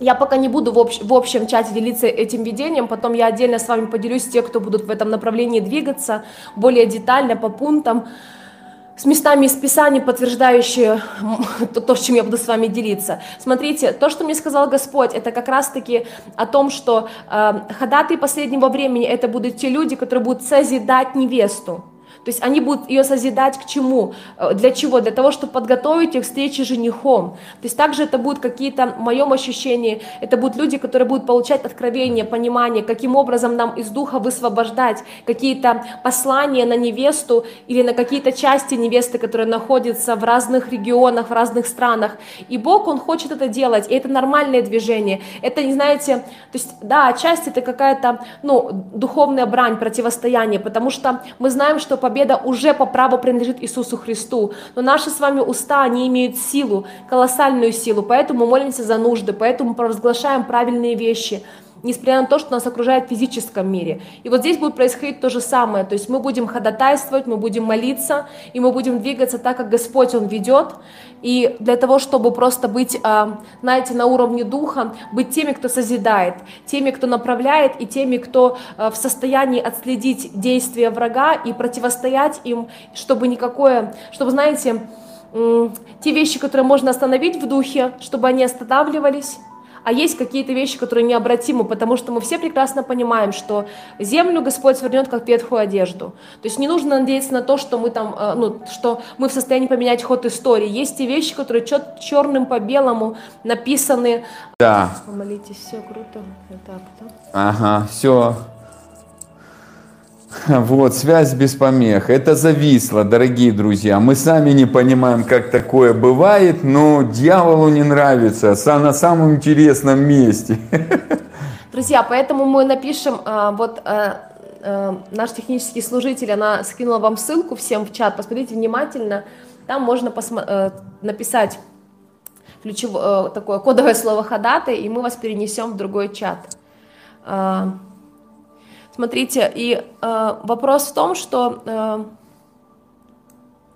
Я пока не буду в, общ, в общем чате делиться этим видением, потом я отдельно с вами поделюсь те, кто будут в этом направлении двигаться более детально по пунктам, с местами из Писаний, подтверждающие то, то, чем я буду с вами делиться. Смотрите, то, что мне сказал Господь, это как раз-таки о том, что э, ходатай последнего времени, это будут те люди, которые будут созидать невесту. То есть они будут ее созидать к чему? Э, для чего? Для того, чтобы подготовить их к встрече с женихом. То есть также это будут какие-то, в моем ощущении, это будут люди, которые будут получать откровение, понимание, каким образом нам из духа высвобождать какие-то послания на невесту или на какие-то части невесты, которые находятся в разных регионах, в разных странах. И Бог, Он хочет это делать, и это нормальное движение. Это, не знаете, то есть, да, отчасти это какая-то, ну, духовная брань, противостояние, потому что мы знаем, что победа победа уже по праву принадлежит Иисусу Христу. Но наши с вами уста, они имеют силу, колоссальную силу, поэтому молимся за нужды, поэтому провозглашаем правильные вещи – несмотря на то, что нас окружает в физическом мире. И вот здесь будет происходить то же самое, то есть мы будем ходатайствовать, мы будем молиться, и мы будем двигаться так, как Господь Он ведет, и для того, чтобы просто быть, а, знаете, на уровне духа, быть теми, кто созидает, теми, кто направляет, и теми, кто а, в состоянии отследить действия врага и противостоять им, чтобы никакое, чтобы, знаете, те вещи, которые можно остановить в духе, чтобы они останавливались, а есть какие-то вещи, которые необратимы, потому что мы все прекрасно понимаем, что землю Господь свернет как ветхую одежду. То есть не нужно надеяться на то, что мы там, э, ну, что мы в состоянии поменять ход истории. Есть те вещи, которые черным по белому написаны. Да. Помолитесь, все круто. Вот так, да? Ага, все. Вот, связь без помех. Это зависло, дорогие друзья. Мы сами не понимаем, как такое бывает, но дьяволу не нравится на самом интересном месте. Друзья, поэтому мы напишем, а, вот а, а, наш технический служитель, она скинула вам ссылку всем в чат, посмотрите внимательно, там можно э, написать ключевое, э, такое кодовое слово ходатай, и мы вас перенесем в другой чат. Смотрите, и э, вопрос в том, что э,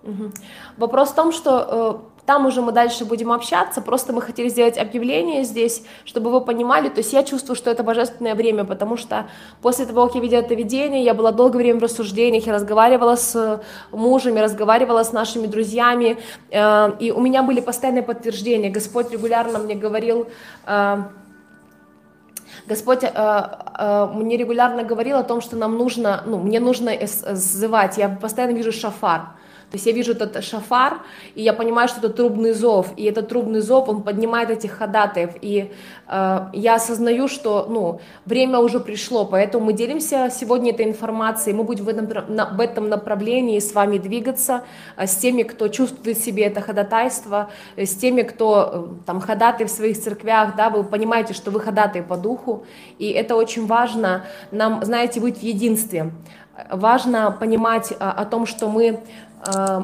угу. вопрос в том, что э, там уже мы дальше будем общаться, просто мы хотели сделать объявление здесь, чтобы вы понимали, то есть я чувствую, что это божественное время, потому что после того, как я видела это видение, я была долгое время в рассуждениях, я разговаривала с мужем, я разговаривала с нашими друзьями, э, и у меня были постоянные подтверждения, Господь регулярно мне говорил, э, Господь э, э, мне регулярно говорил о том, что нам нужно, ну, мне нужно сзывать. Я постоянно вижу шафар. То есть я вижу этот шафар, и я понимаю, что это трубный зов, и этот трубный зов, он поднимает этих ходатаев, и э, я осознаю, что, ну, время уже пришло, поэтому мы делимся сегодня этой информацией, мы будем в этом, на, в этом направлении с вами двигаться, э, с теми, кто чувствует в себе это ходатайство, э, с теми, кто э, там ходатай в своих церквях, да, вы понимаете, что вы ходатай по духу, и это очень важно. Нам, знаете, быть в единстве. важно понимать о том, что мы Э,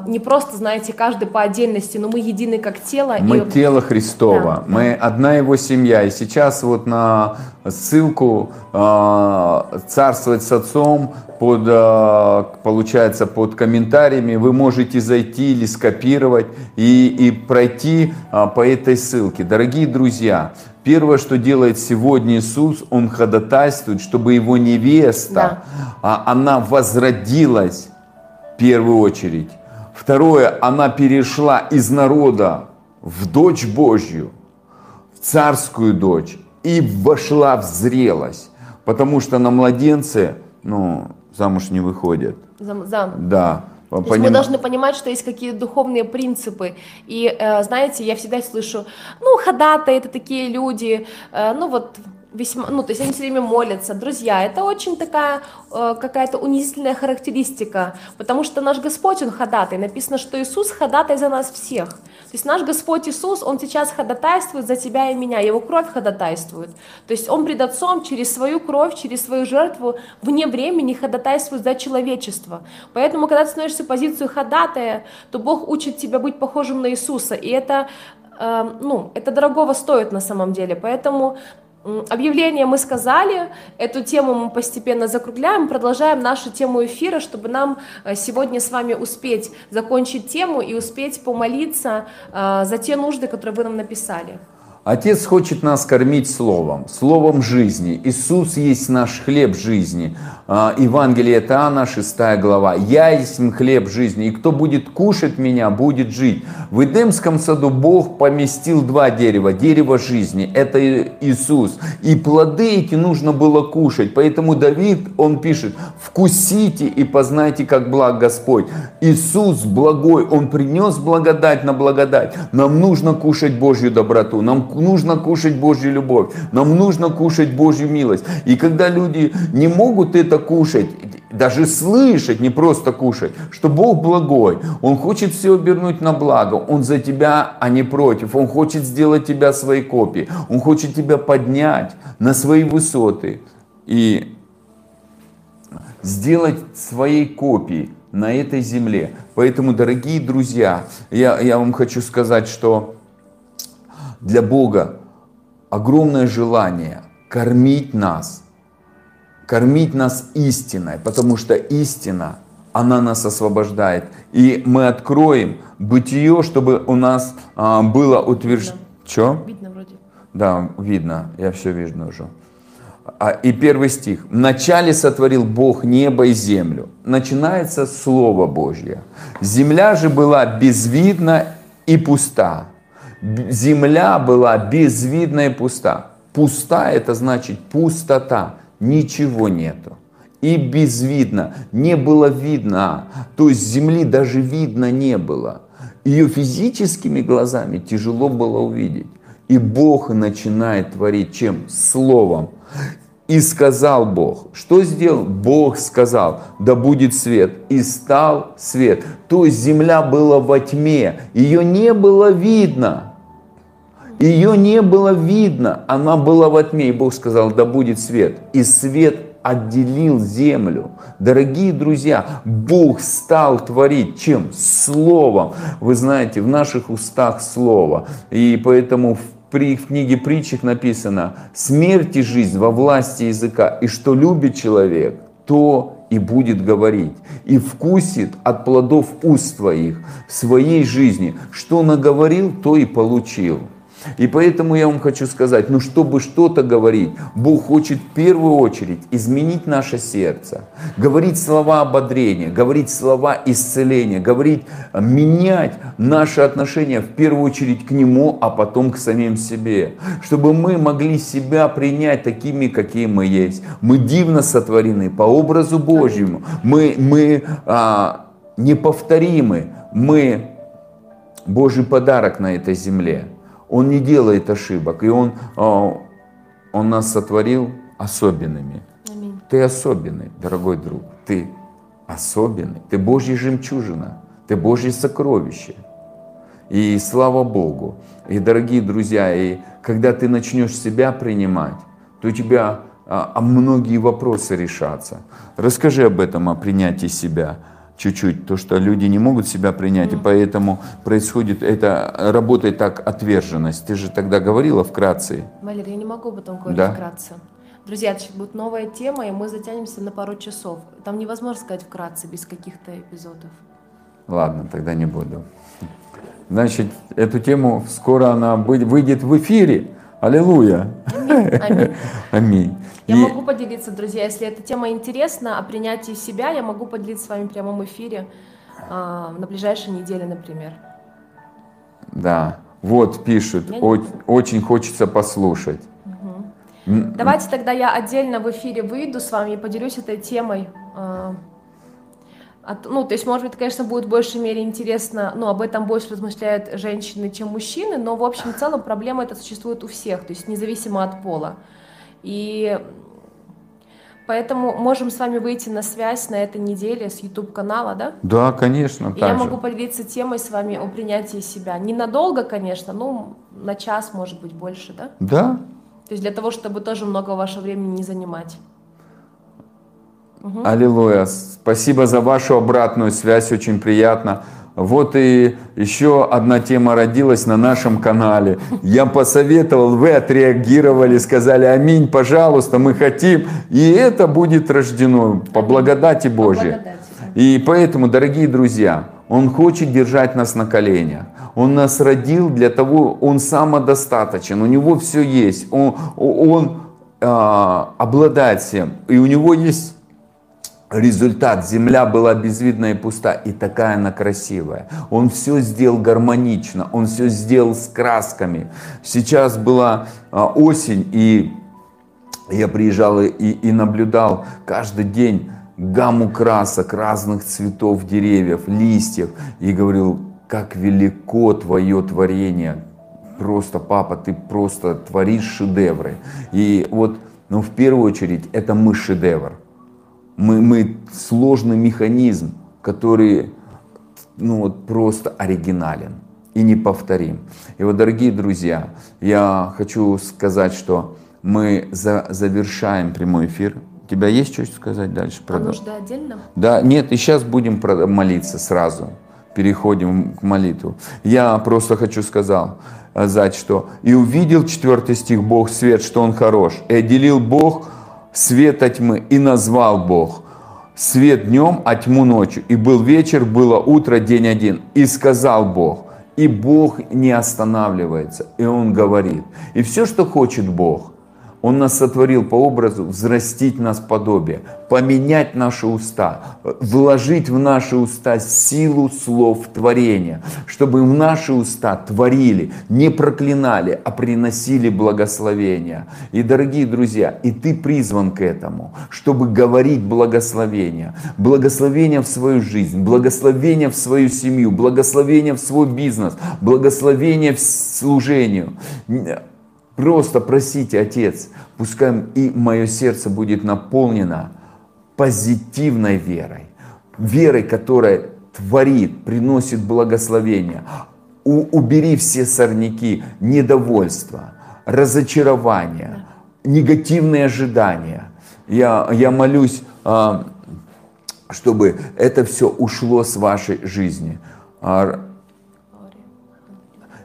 не просто, знаете, каждый по отдельности, но мы едины как тело. Мы и... тело Христова, да, мы одна его семья. И сейчас вот на ссылку э, «Царствовать с Отцом» под, э, получается, под комментариями вы можете зайти или скопировать и, и пройти э, по этой ссылке. Дорогие друзья, Первое, что делает сегодня Иисус, Он ходатайствует, чтобы Его невеста, да. а, она возродилась первую очередь. Второе, она перешла из народа в дочь Божью, в царскую дочь и вошла в зрелость. Потому что на младенце, ну, замуж не выходят. Зам, зам. Да. То Поним... мы должны понимать, что есть какие-то духовные принципы. И, э, знаете, я всегда слышу, ну, ходатай, это такие люди, э, ну, вот весьма, ну, то есть они все время молятся. Друзья, это очень такая э, какая-то унизительная характеристика, потому что наш Господь, Он ходатай. Написано, что Иисус ходатай за нас всех. То есть наш Господь Иисус, Он сейчас ходатайствует за тебя и меня, Его кровь ходатайствует. То есть Он пред Отцом через свою кровь, через свою жертву вне времени ходатайствует за человечество. Поэтому, когда ты становишься в позицию ходатая, то Бог учит тебя быть похожим на Иисуса, и это э, ну, это дорогого стоит на самом деле. Поэтому Объявление мы сказали, эту тему мы постепенно закругляем, продолжаем нашу тему эфира, чтобы нам э, сегодня с вами успеть закончить тему и успеть помолиться э, за те нужды, которые вы нам написали. Отец хочет нас кормить Словом, Словом жизни. Иисус есть наш хлеб жизни. А, Евангелие это Иоанна, 6 глава. «Я есть хлеб жизни, и кто будет кушать меня, будет жить». В Эдемском саду Бог поместил два дерева. Дерево жизни – это Иисус. И плоды эти нужно было кушать. Поэтому Давид, он пишет, «Вкусите и познайте, как благ Господь». Иисус благой, Он принес благодать на благодать. Нам нужно кушать Божью доброту. Нам нужно кушать Божью любовь, нам нужно кушать Божью милость. И когда люди не могут это кушать, даже слышать, не просто кушать, что Бог благой, Он хочет все обернуть на благо, Он за тебя, а не против, Он хочет сделать тебя своей копией, Он хочет тебя поднять на свои высоты и сделать своей копией на этой земле. Поэтому, дорогие друзья, я, я вам хочу сказать, что для Бога огромное желание кормить нас, кормить нас истиной, потому что истина, она нас освобождает. И мы откроем бытие, чтобы у нас а, было утверждено. Что? Видно вроде. Да, видно, я все вижу уже. А, и первый стих. «Вначале сотворил Бог небо и землю». Начинается Слово Божье. «Земля же была безвидна и пуста, земля была безвидна и пуста. Пуста это значит пустота, ничего нету. И безвидно, не было видно, то есть земли даже видно не было. Ее физическими глазами тяжело было увидеть. И Бог начинает творить чем? Словом. И сказал Бог. Что сделал? Бог сказал, да будет свет. И стал свет. То есть земля была во тьме, ее не было видно. Ее не было видно, она была во тьме, и Бог сказал, да будет свет. И свет отделил землю. Дорогие друзья, Бог стал творить чем? Словом. Вы знаете, в наших устах слово. И поэтому в при, в книге притчах написано «Смерть и жизнь во власти языка, и что любит человек, то и будет говорить, и вкусит от плодов уст твоих в своей жизни. Что наговорил, то и получил». И поэтому я вам хочу сказать, ну чтобы что-то говорить, Бог хочет в первую очередь изменить наше сердце, говорить слова ободрения, говорить слова исцеления, говорить, э, менять наши отношения в первую очередь к Нему, а потом к самим себе. Чтобы мы могли себя принять такими, какие мы есть. Мы дивно сотворены по образу Божьему. Мы, мы а, неповторимы. Мы Божий подарок на этой земле. Он не делает ошибок, и Он, а, он нас сотворил особенными. Аминь. Ты особенный, дорогой друг, ты особенный, ты Божья жемчужина, ты Божье сокровище. И слава Богу. И, дорогие друзья, и когда ты начнешь себя принимать, то у тебя а, а многие вопросы решаться. Расскажи об этом, о принятии себя чуть-чуть, то, что люди не могут себя принять, mm-hmm. и поэтому происходит, это работает так отверженность. Ты же тогда говорила вкратце. Валерий, я не могу об этом говорить да? вкратце. Друзья, это будет новая тема, и мы затянемся на пару часов. Там невозможно сказать вкратце, без каких-то эпизодов. Ладно, тогда не буду. Значит, эту тему скоро она выйдет в эфире. Аллилуйя. Аминь. Аминь. Я и... могу поделиться, друзья, если эта тема интересна о принятии себя, я могу поделиться с вами в прямом эфире э, на ближайшей неделе, например. Да, вот пишут, О- очень хочется послушать. Угу. Давайте тогда я отдельно в эфире выйду с вами и поделюсь этой темой. Э, от, ну, то есть, может быть, конечно, будет в большей мере интересно, ну, об этом больше размышляют женщины, чем мужчины, но, в общем, в целом проблема эта существует у всех, то есть независимо от пола. И поэтому можем с вами выйти на связь на этой неделе с YouTube-канала, да? Да, конечно. И я могу поделиться темой с вами о принятии себя. Ненадолго, конечно, но на час, может быть, больше, да? Да. То есть для того, чтобы тоже много вашего времени не занимать. Угу. Аллилуйя. Спасибо за вашу обратную связь, очень приятно. Вот и еще одна тема родилась на нашем канале. Я посоветовал, вы отреагировали, сказали аминь, пожалуйста, мы хотим. И это будет рождено по благодати Божьей. И поэтому, дорогие друзья, Он хочет держать нас на коленях. Он нас родил для того, Он самодостаточен, у Него все есть. Он, он а, обладает всем. И у Него есть результат. Земля была безвидная и пуста, и такая она красивая. Он все сделал гармонично, он все сделал с красками. Сейчас была а, осень, и я приезжал и, и наблюдал каждый день гамму красок, разных цветов деревьев, листьев, и говорил, как велико твое творение. Просто, папа, ты просто творишь шедевры. И вот, ну, в первую очередь, это мы шедевр мы, мы сложный механизм, который ну, вот просто оригинален и неповторим. И вот, дорогие друзья, я хочу сказать, что мы за, завершаем прямой эфир. У тебя есть что сказать дальше? А нужда отдельно? Да, нет, и сейчас будем молиться сразу. Переходим к молитву. Я просто хочу сказать, сказать, что «И увидел, четвертый стих, Бог свет, что Он хорош, и отделил Бог света тьмы, и назвал Бог свет днем, а тьму ночью. И был вечер, было утро, день один. И сказал Бог, и Бог не останавливается, и Он говорит. И все, что хочет Бог – он нас сотворил по образу взрастить нас подобие, поменять наши уста, вложить в наши уста силу слов творения, чтобы в наши уста творили, не проклинали, а приносили благословения. И, дорогие друзья, и ты призван к этому, чтобы говорить благословение. Благословение в свою жизнь, благословение в свою семью, благословение в свой бизнес, благословение в служению Просто просите, Отец, пускай и мое сердце будет наполнено позитивной верой. Верой, которая творит, приносит благословение. У, убери все сорняки, недовольство, разочарование, негативные ожидания. Я, я молюсь, а, чтобы это все ушло с вашей жизни.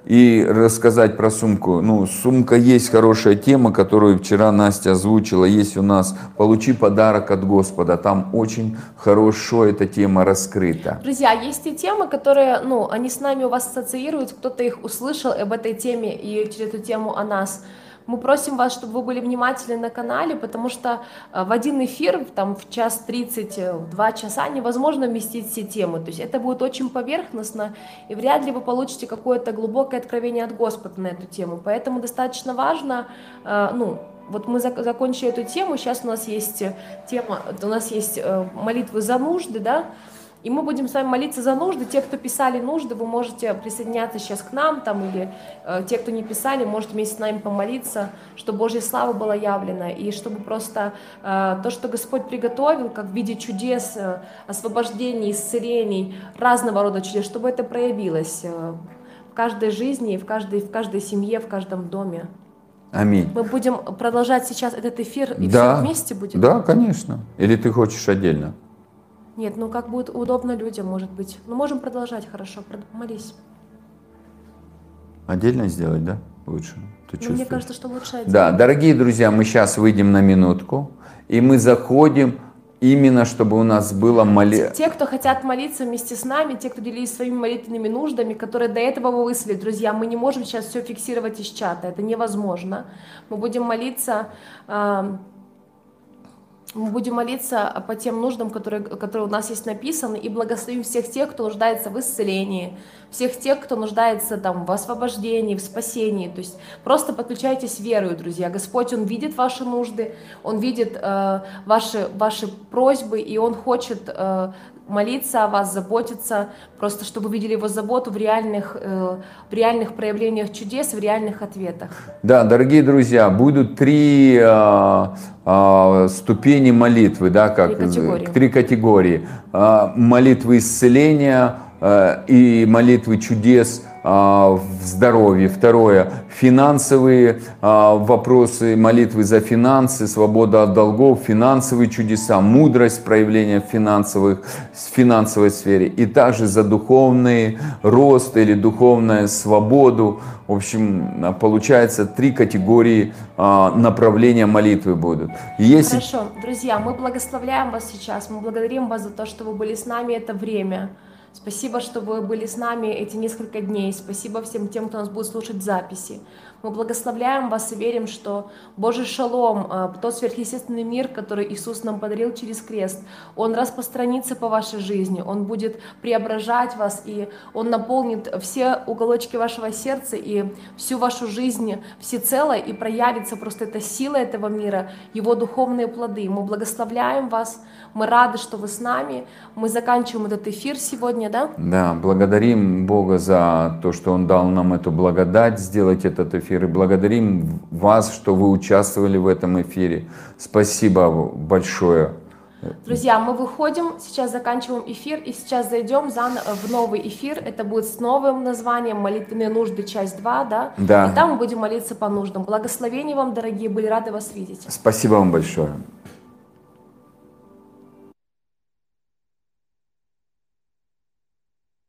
И рассказать про сумку. Ну, сумка есть хорошая тема, которую вчера Настя озвучила. Есть у нас «Получи подарок от Господа». Там очень хорошо эта тема раскрыта. Друзья, есть и темы, которые, ну, они с нами у вас ассоциируют, кто-то их услышал об этой теме и через эту тему о нас – мы просим вас, чтобы вы были внимательны на канале, потому что э, в один эфир, там в час 30, э, в два часа невозможно вместить все темы. То есть это будет очень поверхностно, и вряд ли вы получите какое-то глубокое откровение от Господа на эту тему. Поэтому достаточно важно, э, ну, вот мы закончили эту тему, сейчас у нас есть тема, у нас есть молитвы за нужды, да, и мы будем с вами молиться за нужды. Те, кто писали нужды, вы можете присоединяться сейчас к нам, там, или э, те, кто не писали, можете вместе с нами помолиться, чтобы Божья слава была явлена, и чтобы просто э, то, что Господь приготовил, как в виде чудес, э, освобождений, исцелений, разного рода чудес, чтобы это проявилось э, в каждой жизни, в каждой, в каждой семье, в каждом доме. Аминь. Мы будем продолжать сейчас этот эфир и Да. все вместе будем? Да, конечно. Или ты хочешь отдельно? Нет, ну как будет удобно людям, может быть. Ну можем продолжать, хорошо, молись. Отдельно сделать, да? Лучше. Ты Ну, мне кажется, что лучше один. Да, дорогие друзья, мы сейчас выйдем на минутку, и мы заходим именно, чтобы у нас было моле... Те, кто хотят молиться вместе с нами, те, кто делились своими молитвенными нуждами, которые до этого вы выслали, друзья, мы не можем сейчас все фиксировать из чата, это невозможно. Мы будем молиться, а, мы будем молиться по тем нуждам, которые, которые у нас есть написаны, и благословим всех тех, кто нуждается в исцелении, всех тех, кто нуждается там в освобождении, в спасении. То есть просто подключайтесь верою, друзья. Господь, Он видит ваши нужды, Он видит э, ваши, ваши просьбы, и Он хочет э, молиться о вас, заботиться, просто чтобы видели Его заботу в реальных, э, в реальных проявлениях чудес, в реальных ответах. Да, дорогие друзья, будут три а, а, ступени молитвы, да, как Три категории. три категории. А, молитвы исцеления и молитвы чудес в здоровье. Второе, финансовые а, вопросы, молитвы за финансы, свобода от долгов, финансовые чудеса, мудрость проявления в финансовых, в финансовой сфере. И также за духовный рост или духовную свободу. В общем, а, получается три категории а, направления молитвы будут. Если Хорошо, друзья, мы благословляем вас сейчас, мы благодарим вас за то, что вы были с нами это время. Спасибо, что вы были с нами эти несколько дней. Спасибо всем тем, кто нас будет слушать записи. Мы благословляем вас и верим, что Божий шалом, э, тот сверхъестественный мир, который Иисус нам подарил через крест, Он распространится по вашей жизни, Он будет преображать вас, и Он наполнит все уголочки вашего сердца и всю вашу жизнь всецело, и проявится просто эта сила этого мира, Его духовные плоды. Мы благословляем вас, мы рады, что вы с нами. Мы заканчиваем этот эфир сегодня, да? Да, благодарим Бога за то, что Он дал нам эту благодать сделать этот эфир. И благодарим вас, что вы участвовали в этом эфире. Спасибо большое. Друзья, мы выходим, сейчас заканчиваем эфир и сейчас зайдем в новый эфир. Это будет с новым названием «Молитвенные нужды. Часть 2», да? Да. И там мы будем молиться по нуждам. Благословений вам, дорогие, были рады вас видеть. Спасибо вам большое.